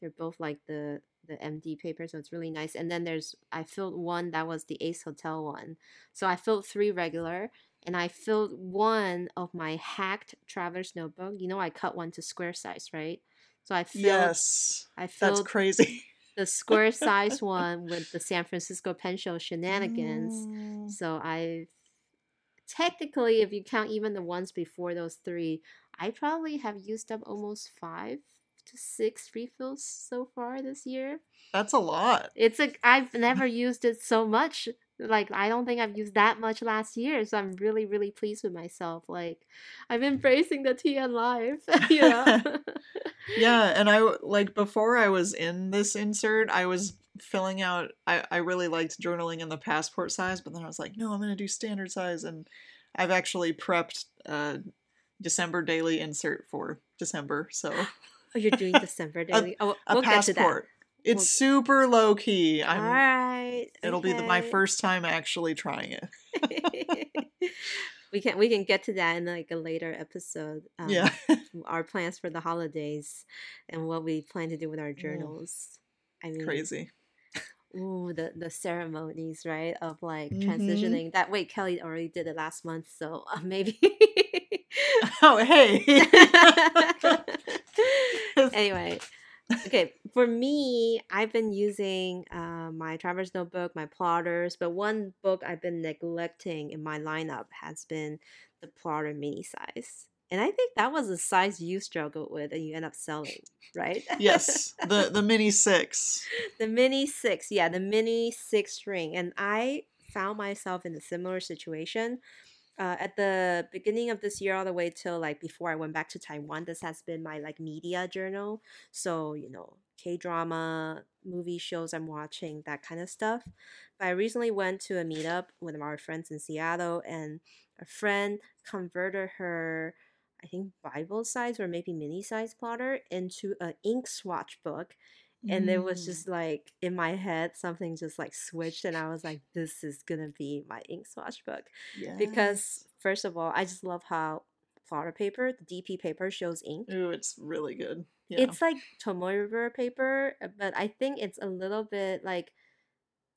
They're both like the the MD paper, so it's really nice. And then there's I filled one that was the Ace Hotel one, so I filled three regular, and I filled one of my hacked traveler's notebook. You know, I cut one to square size, right? So I filled yes, I that's crazy. the square size one with the San Francisco Pen Show shenanigans. Mm. So I technically, if you count even the ones before those three, I probably have used up almost five to six refills so far this year. That's a lot. It's a I've never used it so much. Like I don't think I've used that much last year, so I'm really really pleased with myself. Like I'm embracing the TN life, you know. Yeah, and I like before I was in this insert, I was filling out. I I really liked journaling in the passport size, but then I was like, no, I'm gonna do standard size, and I've actually prepped uh December daily insert for December, so oh, you're doing December daily. oh, a we'll get to that. passport. It's super low key. I'm. All right. It'll be the, my first time actually trying it. we can we can get to that in like a later episode. Um, yeah. our plans for the holidays and what we plan to do with our journals. I mean, Crazy. Ooh, the the ceremonies, right? Of like Mhm. transitioning. That way, Kelly already did it last month, so uh, maybe. Oh hey. anyway, okay. For me, I've been using uh, my traveler's notebook, my plotters, but one book I've been neglecting in my lineup has been the plotter mini size. And I think that was a size you struggled with and you end up selling, right? yes, the the mini six. the mini six, yeah, the mini six string. And I found myself in a similar situation. Uh, at the beginning of this year, all the way till like before I went back to Taiwan, this has been my like media journal. So, you know, K drama, movie shows I'm watching, that kind of stuff. But I recently went to a meetup with our friends in Seattle, and a friend converted her, I think, Bible size or maybe mini size plotter into an ink swatch book and it was Mm. just like in my head something just like switched and i was like this is gonna be my ink swatch book because first of all i just love how plotter paper the dp paper shows ink Ooh, it's really good. Yeah. it's like tomoe river paper uh, but i think it's a little bit like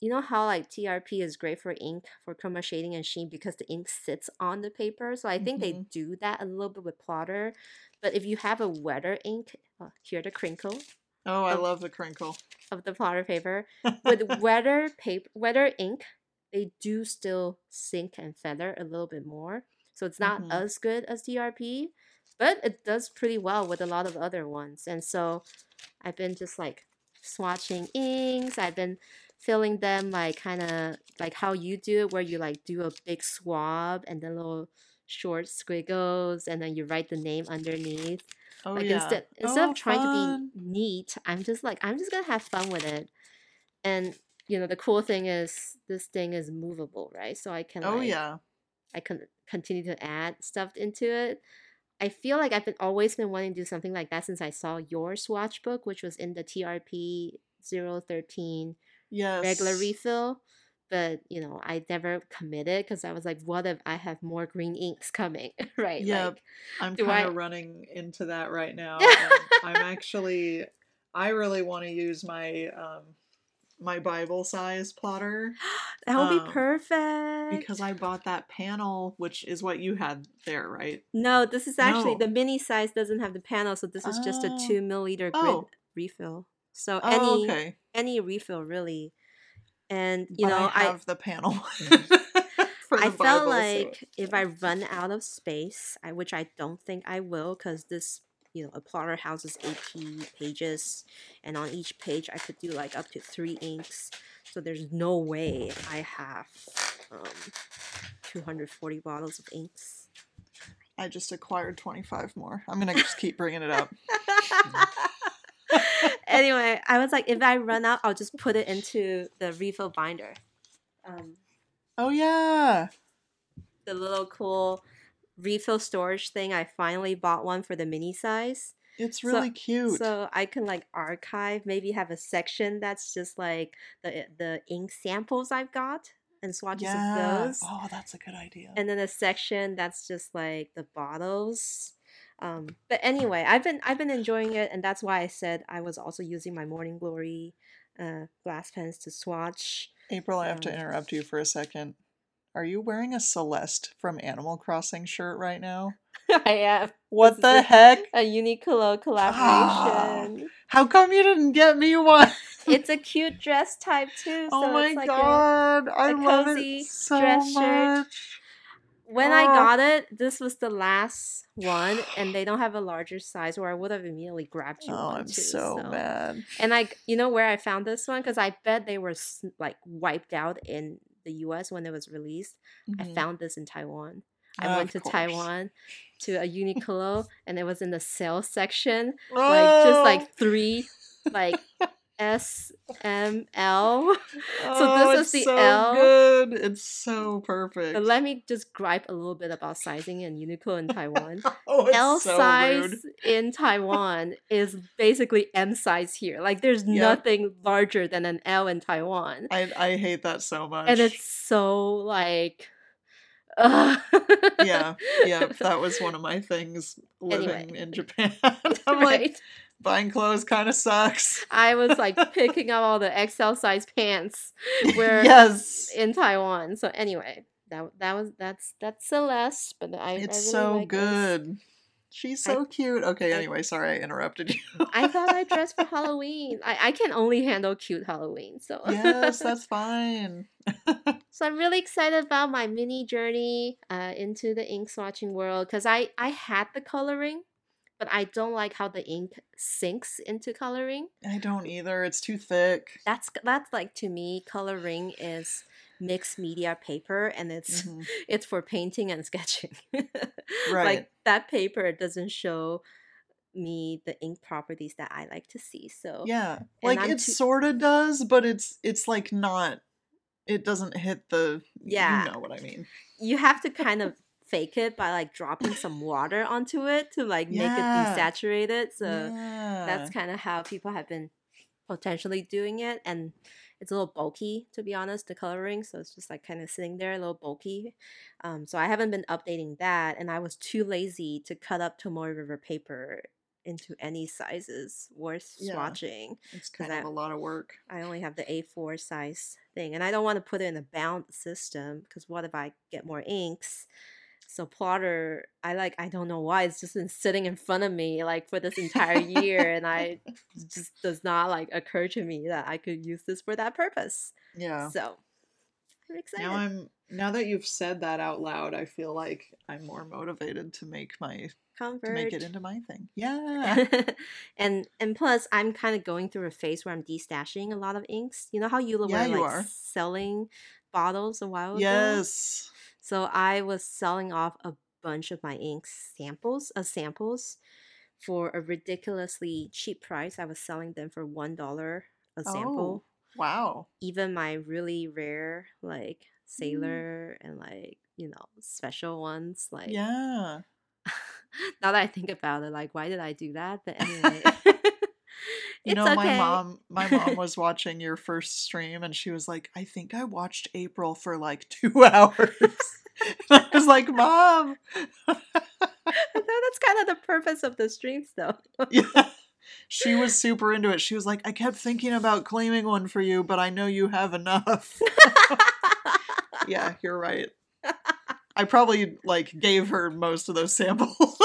you know how like trp is great for ink for chroma shading and sheen because the ink sits on the paper so i think they Mhm. do that a little bit with plotter but if you have a wetter ink uh, here the crinkle oh, I of- love the crinkle. of the plotter paper with wetter paper wetter ink they do still sink and feather a little bit more so it's not Mhm. as good as trp but it does pretty well with a lot of other ones and so i've been just like swatching inks i've been filling them like kind of like how you do it where you like do a big swab and then little short squiggles and then you write the name underneath Oh like yeah. instead instead Oh, of trying fun. to be neat, I'm just like I'm just gonna have fun with it. And you know the cool thing is this thing is movable, right? So I can Oh like, yeah. I can continue to add stuff into it. I feel like I've been always been wanting to do something like that since I saw your swatch book, which was in the TRP 013 Yes. regular refill. But you know, I never committed because I was like, what if I have more green inks coming, right? Yeah, Like, I'm kind I- of running into that right now. I'm actually I really want to use my um my Bible size plotter that would um, be perfect. because I bought that panel which is what you had there, right? No, this is actually No. the mini size doesn't have the panel, so this is just a Oh. two milliliter grid Oh. refill. So Oh, any okay. any refill really, and you But know I I have the panel. for I the felt Bible, so- like if I run out of space, I, which I don't think I will, because this you know a plotter houses 80 pages, and on each page I could do like up to three inks. So there's no way I have um, 240 bottles of inks. I just acquired 25 more. I'm going to just keep bringing it up. anyway, I was like, if I run out, I'll just put it into the refill binder. Um, Oh yeah. the little cool refill storage thing. I finally bought one for the mini size. It's So- really cute. So I can like archive, maybe have a section that's just like the the ink samples I've got and swatches of yeah. those. Oh, that's a good idea. And then a section that's just like the bottles. Um, but anyway, I've been I've been enjoying it, and that's why I said I was also using my Morning Glory uh, glass pens to swatch. April, I have to Um, interrupt you for a second. Are you wearing a Celeste from Animal Crossing shirt right now? I have What is the a- heck? a Uniqlo Ah. collaboration. How come you didn't get me one? it's a cute dress type too. oh so my it's like a- god, I a love it so dress shirt. When I Oh. got it, this was the last one, and they don't have a larger size, or I would have immediately grabbed you Oh, one I'm too. so, mad. And like, you know where I found this one? Because I bet they were like wiped out in the U.S. when it was released. I Mhm. found this in Taiwan. I went to course. Taiwan to a Uniqlo, and it was in the sales section, like just Oh. like three, like S, M, L. oh, this is it's the so L. good. It's so perfect. But let me just gripe a little bit about sizing in Uniqlo in Taiwan. oh, it's L so size rude. in Taiwan is basically M size here. Like there's Yep. nothing larger than an L in Taiwan. I I hate that so much. And it's so like yeah, yeah. That was one of my things living Anyway. in Japan. I'm like right? Buying clothes kind of sucks. I was like picking up all the XL size pants where yes, in Taiwan. So anyway, that that was that's that's Celeste, but I it's I really so like this. good. She's I- so cute. Okay, I- anyway, sorry I interrupted you. I thought I dressed for Halloween. I, I can only handle cute Halloween, so yes, that's fine. So I'm really excited about my mini journey uh, into the ink swatching world because I I had the coloring, but I don't like how the ink sinks into coloring. I don't either. It's too thick. That's that's like to me, coloring is mixed media paper, and it's Mhm. it's for painting and sketching. Right. Like that paper doesn't show me the ink properties that I like to see. So Yeah, like I'm it too- sort of does, but it's it's like not. It doesn't hit the. Yeah. you know what I mean. you have to kind of fake it by like dropping some water onto it to like make Yeah. it desaturated. So yeah. that's kind of how people have been potentially doing it and it's a little bulky to be honest the coloring so it's just like kind of sitting there a little bulky um, so i haven't been updating that and i was too lazy to cut up tomoe river paper into any sizes worth Yeah. swatching it's kind of a lot of work. i only have the a4 size thing and i don't want to put it in a bound system because what if i get more inks so plotter i like i don't know why it's just been sitting in front of me like for this entire year and i just does not like occur to me that i could use this for that purpose Yeah. so i'm excited Now I'm now that you've said that out loud, I feel like I'm more motivated to make my Convert. to make it into my thing. Yeah. and and plus i'm kind of going through a phase where i'm destashing a lot of inks you know how you Yeah, were like selling bottles a while ago yes. So I was selling off a bunch of my ink samples, uh, samples, for a ridiculously cheap price. I was selling them for one dollar a sample. Wow. Even my really rare, like sailor and like you know special ones. Like Yeah. now that I think about it, like why did I do that? But anyway. You It's know, my mom my mom was watching your first stream and she was like, I think I watched April for like two hours. I was like, Mom. I thought that's kind of the purpose of the streams, though. yeah. She was super into it. She was like, I kept thinking about claiming one for you, but I know you have enough. yeah, you're right. I probably like gave her most of those samples.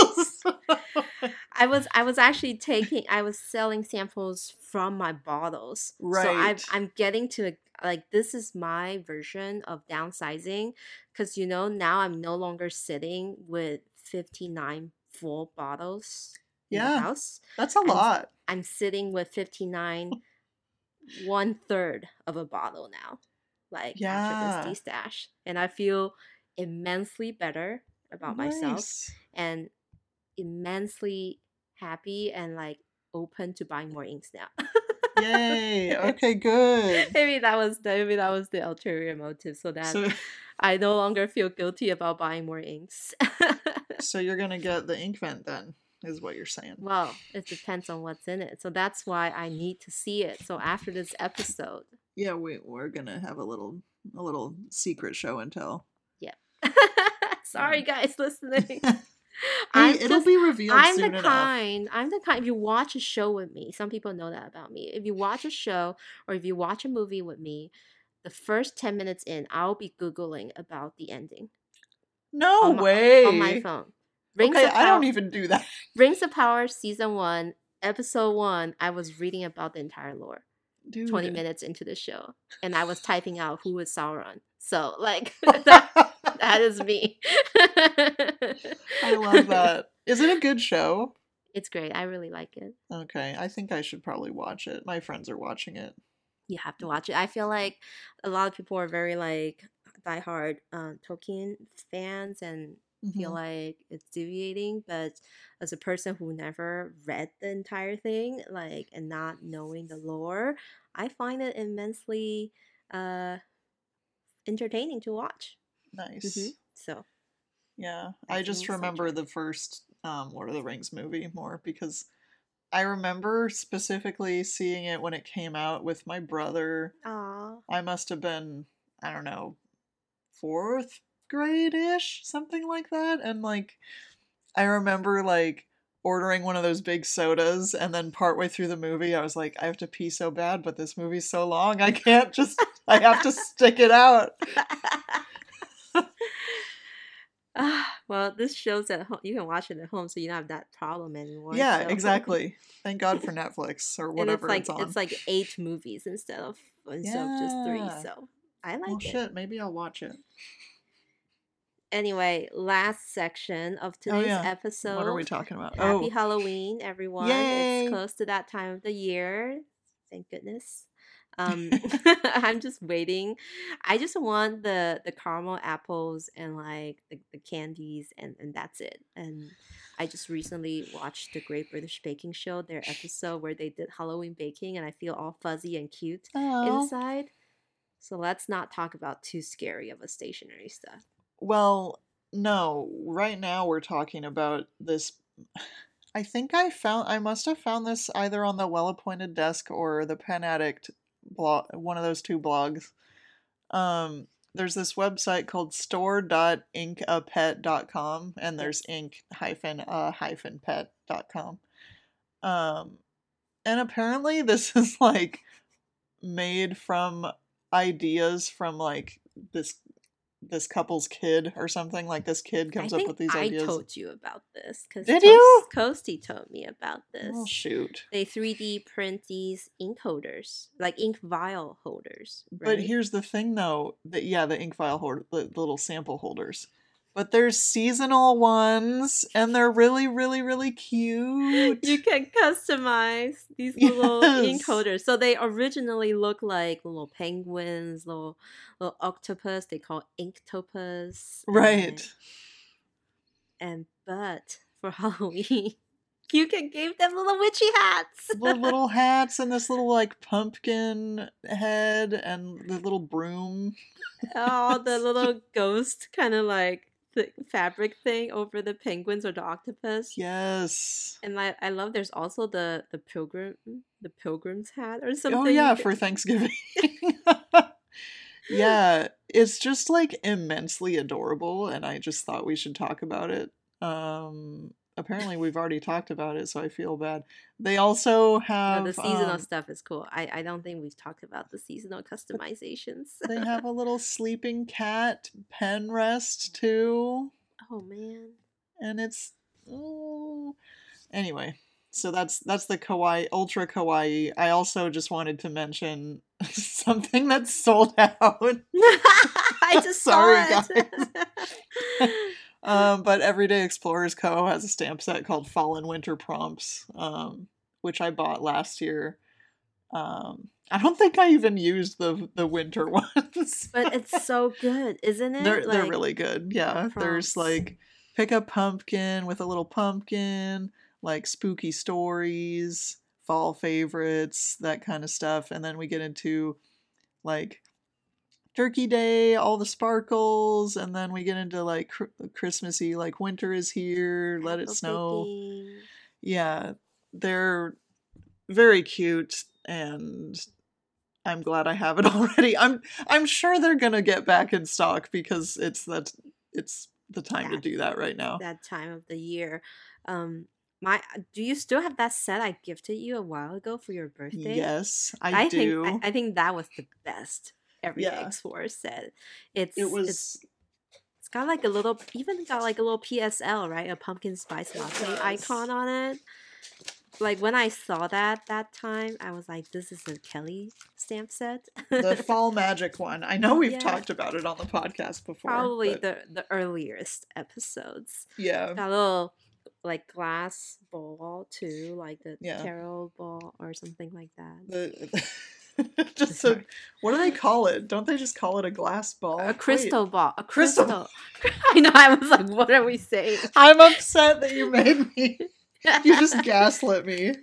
I was I was actually taking I was selling samples from my bottles. So I Right. I'm getting to a, like this is my version of downsizing cuz you know now I'm no longer sitting with 59 full bottles in the Yeah. house. That's a And- lot. I'm sitting with 59 one third of a bottle now. Like after this destash and I feel immensely better about myself and immensely happy and like open to buying more inks now. Yay. Okay, good. maybe that was maybe that was the ulterior motive, so that So I no longer feel guilty about buying more inks. so you're gonna get the Inkvent then, is what you're saying. well, it depends on what's in it, so that's why I need to see it. So after this episode, Yeah, we we're gonna have a little a little secret show and tell. Yeah. sorry guys listening. I'm it'll just be revealed I'm the enough. kind. I'm the kind. If you watch a show with me, some people know that about me. If you watch a show or if you watch a movie with me, the first ten minutes in, I'll be googling about the ending No on my, way. on my phone. Rings okay, of I don't even do that. Rings of Power season one, episode one. I was reading about the entire lore. Dude. 20 minutes into the show and i was typing out who is sauron so like that, that is me I love that. Is it a good show? it's great i really like it Okay, I think I should probably watch it. My friends are watching it. you have to watch it i feel like a lot of people are very like diehard um, tolkien fans and feel Mhm. like it's deviating but as a person who never read the entire thing like and not knowing the lore i find it immensely uh entertaining to watch Nice. Mhm. so Yeah, I I just remember the first um, Lord of the Rings movie more because I remember specifically seeing it when it came out with my brother. Aw. I must have been, I don't know, fourth grade ish, something like that. And like, I remember like ordering one of those big sodas, and then partway through the movie, I was like, I have to pee so bad, but this movie's so long, I can't just, I have to stick it out. Ah, well, this shows at home. You can watch it at home, so you don't have that problem anymore. yeah, so- exactly. Thank God for Netflix or whatever it's like it's on. it's like eight movies instead of instead of just three. So I like well, it. shit, maybe I'll watch it. Anyway, last section of today's Oh, yeah. episode. what are we talking about? Happy oh, Halloween, everyone! Yay! It's close to that time of the year. Thank goodness. Um, I'm just waiting. I just want the the caramel apples and like the, the candies and and that's it. And I just recently watched the Great British Baking Show, their episode where they did Halloween baking, and I feel all fuzzy and cute oh. inside. So let's not talk about too scary of a stationary stuff. Well, no. Right now we're talking about this. I think I found. I must have found this either on the Well Appointed Desk or the Pen Addict blog. One of those two blogs. Um, there's this website called store.inkapet.com and there's ink hyphen uh hyphen pet.com. Um, and apparently this is like made from ideas from like this this couple's kid or something like this kid comes up with these I ideas I told you about this because Did you? Coasty told me about oh, this. oh shoot they 3D print these ink holders, like ink vial holders. but here's the thing though that yeah the ink vial holder the, the little sample holders but there's seasonal ones and they're really really really cute you can customize these little ink Yes. holders. So they originally look like little penguins, little little octopus. They call inktopus. right And, and but for Halloween, you can give them little witchy hats. the little hats and this little like pumpkin head and the little broom oh, the little ghost kind of like th- fabric thing over the penguins or the octopus. yes And I, I love there's also the the pilgrim the pilgrim's hat or something. Oh yeah, for Thanksgiving. yeah, it's just like immensely adorable and I just thought we should talk about it. Um apparently we've already talked about it, so I feel bad. They also No, have the seasonal um, stuff is cool. I, I don't think we've talked about the seasonal customizations. they have a little sleeping cat pen rest too, oh man. and it's oh. anyway. So that's that's the kawaii ultra kawaii. I also just wanted to mention something that's sold out. I just Sorry, saw it. Um, but Everyday Explorers Co. has a stamp set called Fall and Winter Prompts, um, which I bought last year. Um, I don't think I even used the the winter ones, but it's so good, isn't it? they're they're really good. Yeah, there's like pick a pumpkin with a little pumpkin, like spooky stories, fall favorites, that kind of stuff, and then we get into like Turkey Day, all the sparkles, and then we get into like cr- Christmassy, like winter is here, let it snow. Yeah, they're very cute, and I'm glad I have it already. I'm I'm sure they're gonna get back in stock because it's that it's the time to do that right now. that time of the year. Um, my do you still have that set I gifted you a while ago for your birthday? Yes, I, think do. I, I think that was the best Everyday Yeah. Explorer set. It's it was it's, it's got like a little even got like a little PSL right, a pumpkin spice latte icon on it. Like when I saw that that time, I was like, "This is a Kelly stamp set." the fall magic one. I know we've Yeah. talked about it on the podcast before. Probably but the the earliest episodes. yeah. That little like glass ball too, like the Yeah. tarot ball or something like that. The just a, Sorry. what do they call it? Don't they just call it a glass ball? a Wait, crystal ball. A crystal- crystal. I know. I was like, "What are we saying?" I'm upset that you made me. You just gaslit me.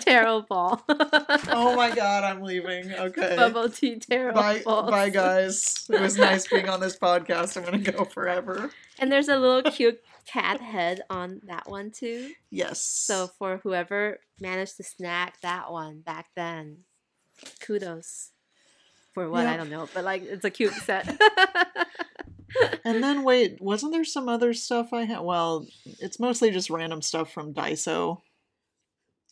Tarot ball. oh my god, I'm leaving. Okay. Bubble tea terrible. Bye, bye, guys. It was nice being on this podcast. I'm gonna go forever. And there's a little cute cat head on that one too. Yes. So for whoever managed to snag that one back then, kudos. For what I don't know, but like it's a cute set. And then wait, wasn't there some other stuff I had? Well, it's mostly just random stuff from Daiso.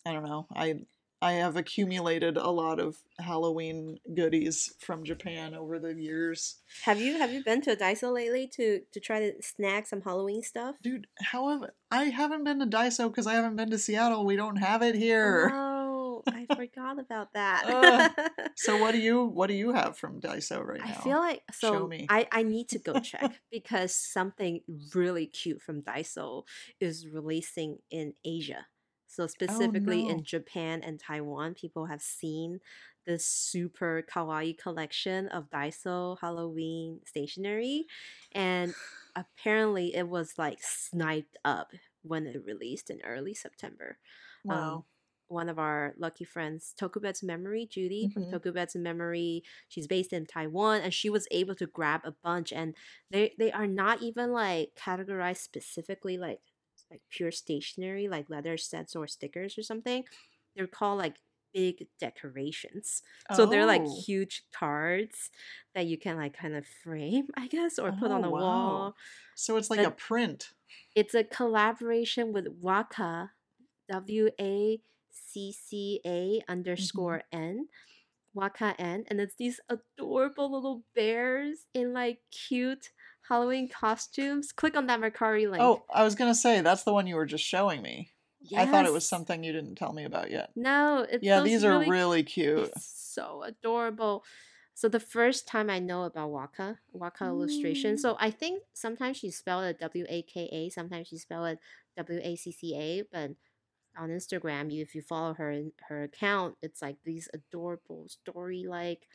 I don't know. I I have accumulated a lot of Halloween goodies from Japan over the years. have you have you been to a Daiso lately to to try to snag some Halloween stuff? Dude, however, I haven't been to Daiso because I haven't been to Seattle. We don't have it here. Oh, I forgot about that. Ugh. So what do you what do you have from Daiso right now? I feel like Show so me. I, I need to go check because something really cute from Daiso is releasing in Asia. So specifically Oh, no. in Japan and Taiwan, people have seen this super kawaii collection of Daiso Halloween stationery and apparently it was like sniped up when it released in early September um, wow. one of our lucky friends, Tokubetsu Memory, Judy Mhm. from Tokubetsu Memory. She's based in Taiwan, and she was able to grab a bunch, and they they are not even like categorized specifically like like pure stationery, like leather sets or stickers or something. They're called like big decorations. Oh. So they're like Oh. huge cards that you can like kind of frame, I guess, or put on Oh, a wow. wall. So it's like but- a print. It's a collaboration with Waka, W A C C A mm-hmm. underscore N, Waka N, and it's these adorable little bears in like cute Halloween costumes. Click on that Mercari link. Oh, I was gonna say that's the one you were just showing me. I thought it was something you didn't tell me about yet. No, it's yeah, these are really really cute. So adorable. So the first time I know about Waka, Waka illustration. Mm. So I think sometimes she spelled it W A K A, sometimes she spelled it W A C C A, but on Instagram, you if you follow her in her account, it's like these adorable story like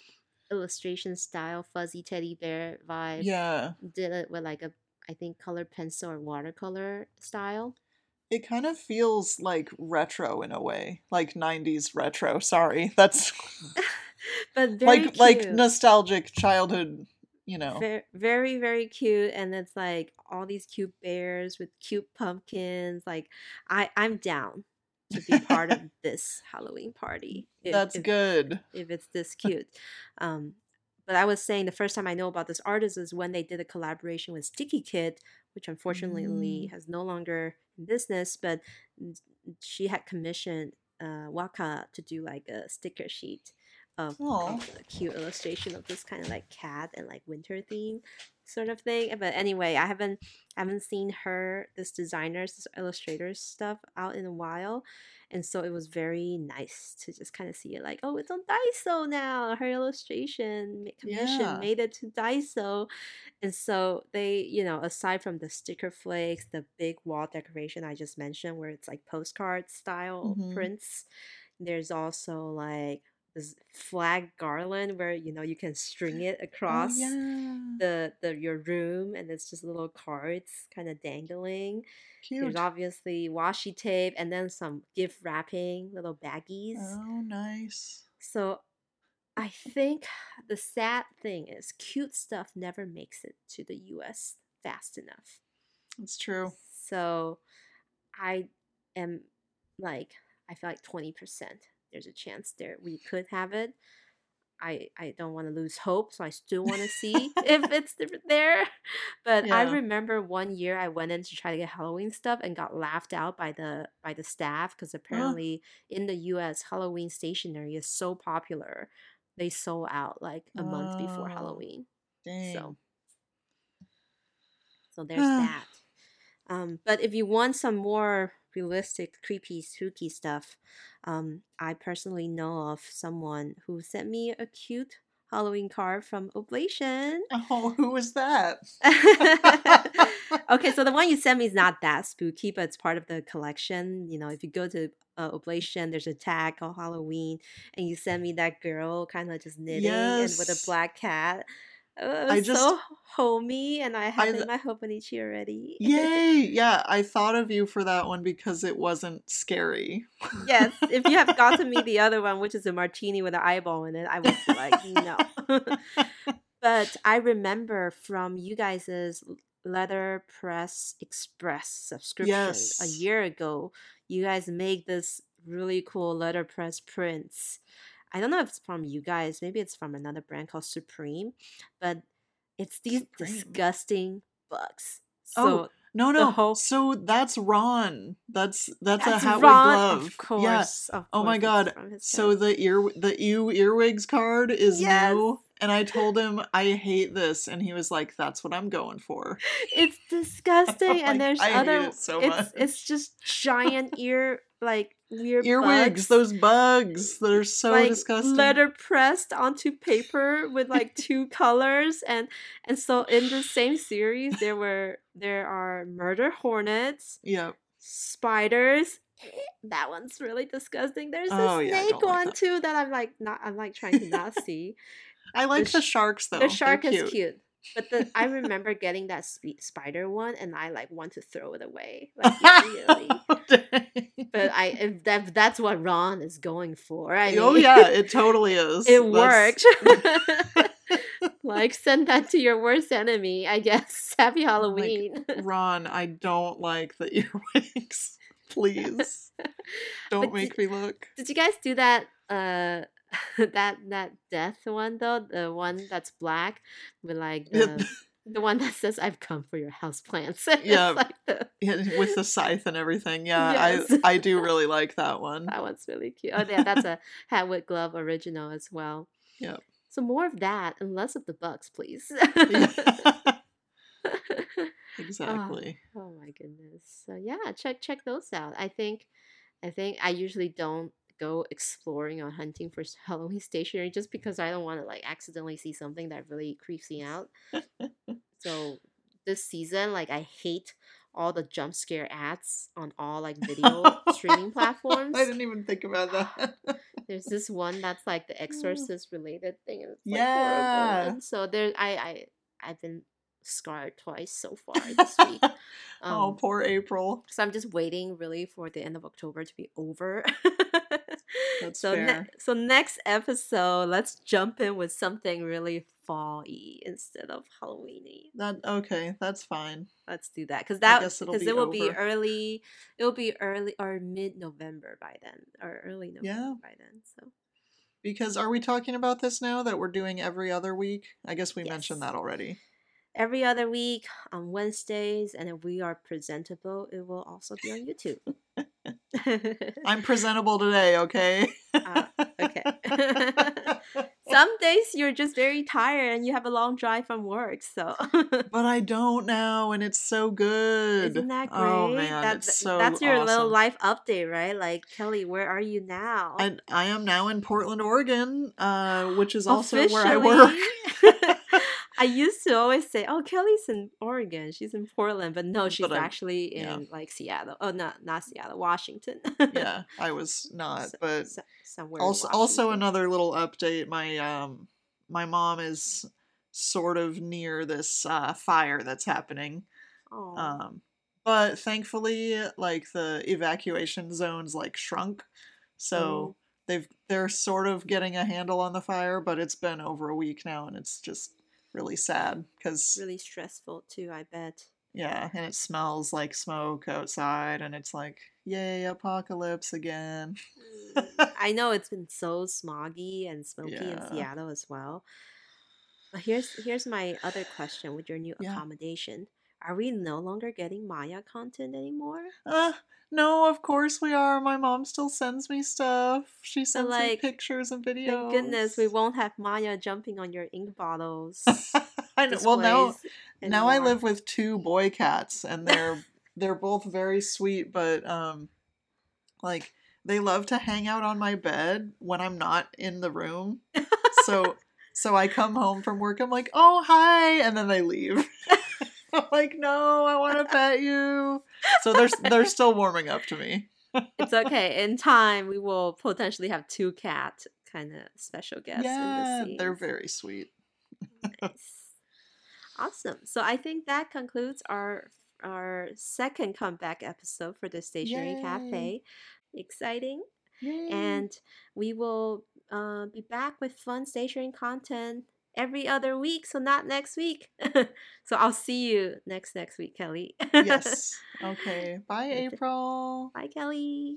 illustration style fuzzy teddy bear vibe. Yeah, Did it with like a I think colored pencil or watercolor style. it kind of feels like retro in a way, like '90s retro. Sorry, that's But very like like nostalgic childhood. You know, Very, very, very cute, and it's like all these cute bears with cute pumpkins. Like, I, I'm down to be part of this Halloween party. if- that's if, good. if it's this cute. Um, but I was saying the first time I know about this artist is when they did a collaboration with Sticky Kid, which unfortunately Mm. has no longer in business. But she had commissioned uh, Waka to do like a sticker sheet of, Aw. a cute illustration of this kind of like cat and like winter theme sort of thing. But anyway, I haven't haven't seen her this designer's this illustrator's stuff out in a while and so it was very nice to just kind of see it like oh it's on daiso now her illustration commission Yeah. made it to daiso and so they you know aside from the sticker flakes the big wall decoration i just mentioned where it's like postcard style Mhm. prints there's also like this flag garland where you know you can string it oh, across oh, yeah. the the your room and it's just little cards kind of dangling Cute. there's obviously washi tape and then some gift wrapping, little baggies. Oh, nice. So I think the sad thing is cute stuff never makes it to the US fast enough. It's true. So I am like I feel like 20% there's a chance there we could have it. I I don't want to lose hope, so I still want to see if it's there. But I remember one year I went in to try to get Halloween stuff and got laughed out by the by the staff because apparently in the U.S. Halloween stationery is so popular, they sold out like a month before Oh, Halloween. dang. So so there's that. Um, but if you want some more realistic, creepy, spooky stuff, um, I personally know of someone who sent me a cute Halloween card from Oblation. Oh, who was that? okay, so the one you sent me is not that spooky, but it's part of the collection. You know, if you go to uh, Oblation, there's a tag called Halloween, and you send me that girl kind of just knitting and with a black cat. Uh, it I just- so homey, and I had I- in my Hobonichi already. Yay! Yeah, I thought of you for that one because it wasn't scary. yes, if you have gotten me the other one, which is a martini with an eyeball in it, I would be like, no. but I remember from you guys' Letter Press Express subscription a year ago, you guys make this really cool letterpress prints. I don't know if it's from you guys, maybe it's from another brand called Supreme, but it's these Supreme. disgusting bugs. Oh, No, no. whole- So that's Ron. That's that's, that's a Hatwig Ron, glove. of course. Yeah. of Oh my god. So the ear the ew earwigs card is Yes. new. And I told him I hate this, and he was like, "That's what I'm going for." it's disgusting, and Like, there's I hate other. it so it's much. it's just giant ear like weird Earwigs, bugs, those bugs that are so like disgusting. letter pressed onto paper with like two colors, and and so in the same series there were there are murder hornets, yeah. spiders. Eh, that one's really disgusting. There's a Oh, yeah, snake don't like one that. too that I'm like not. I'm like trying to not see. I like the, sh- sharks though. the They're shark is cute. cute. But the I remember getting that spe- spider one, and I like want to throw it away like. Dang. but I if that that's what Ron is going for. I mean, oh yeah, it totally is. it worked. like send that to your worst enemy, I guess. Happy Halloween. Ron, I don't like the earwigs. Please. Don't But make did- me look. Did you guys do that? Uh, that that death one though, the one that's black with like Yeah. the, the one that says "I've come for your house plants." Yeah. like the, Yeah, with the scythe and everything. Yeah, Yes. I I do really like that one. that one's really cute. Oh yeah, that's a Hatwood Glove original as well. Yep. So more of that and less of the bugs, please. Yeah. Ah, exactly. Oh my goodness. So yeah, check check those out. I think I think I usually don't go exploring or hunting for Halloween stationery just because I don't want to like accidentally see something that really creeps me out. so this season, like I hate all the jump scare ads on all like video streaming platforms. I didn't even think about ah, that. There's this one that's like the mm. exorcist related thing and it's like Yeah. horrible. And so there I I I've been scarred twice so far this week. oh, Um, poor April. so I'm just waiting really for the end of October to be over. That's so ne- fair. so next episode, let's jump in with something really fall-y instead of Halloweeny. That okay, that's fine. Let's do that because that because be it will be early. It will be early or mid-November by then, or early November Yeah. by then. So Because are we talking about this now that we're doing every other week? I guess we mentioned that already. Every other week on Wednesdays, and if we are presentable, it will also be on YouTube. I'm presentable today, okay? Ah, okay. Some days you're just very tired and you have a long drive from work, so but I don't now, and it's so good. isn't that great? Oh man, That- it's so that's your little awesome. life update, right? Like Kelly, where are you now? I, I am now in Portland, Oregon, uh, which is also where I work. I used to always say, "Oh, Kelly's in Oregon. She's in Portland," but no, she's But actually in yeah. like Seattle. Oh, not not Seattle, Washington. yeah, I was not, So- but so- somewhere. also also another little update. My um my mom is sort of near this uh, fire that's happening. Um, but thankfully, like the evacuation zones like shrunk, so Oh. they've they're sort of getting a handle on the fire. But it's been over a week now, and it's just really sad because really stressful too. I bet. Yeah, and it smells like smoke outside, and it's like, yay, apocalypse again. Mm, I know it's been so smoggy and smoky in Seattle as well. But here's here's my other question with your new Yeah. accommodation. Are we no longer getting Maya content anymore? Uh, no, of course we are. My mom still sends me stuff. She sends like, me pictures and videos. Thank goodness we won't have Maya jumping on your ink bottles. I know. Well, now now I live with two boy cats, and they're they're both very sweet, but um, like they love to hang out on my bed when I'm not in the room. So so I come home from work. I'm like, oh hi, and then they leave. I'm like, no, I want to pet you. So they're they're still warming up to me. it's okay. In time, we will potentially have two cat kind of special guests. yeah, they're very sweet. nice. Awesome. So I think that concludes our our second comeback episode for the Stationery Yay. Cafe. Exciting. Yay. And we will uh, be back with fun stationery content every other week. So not next week. so I'll see you next next week, Kelly. yes. Okay. Bye, April. Bye, Kelly.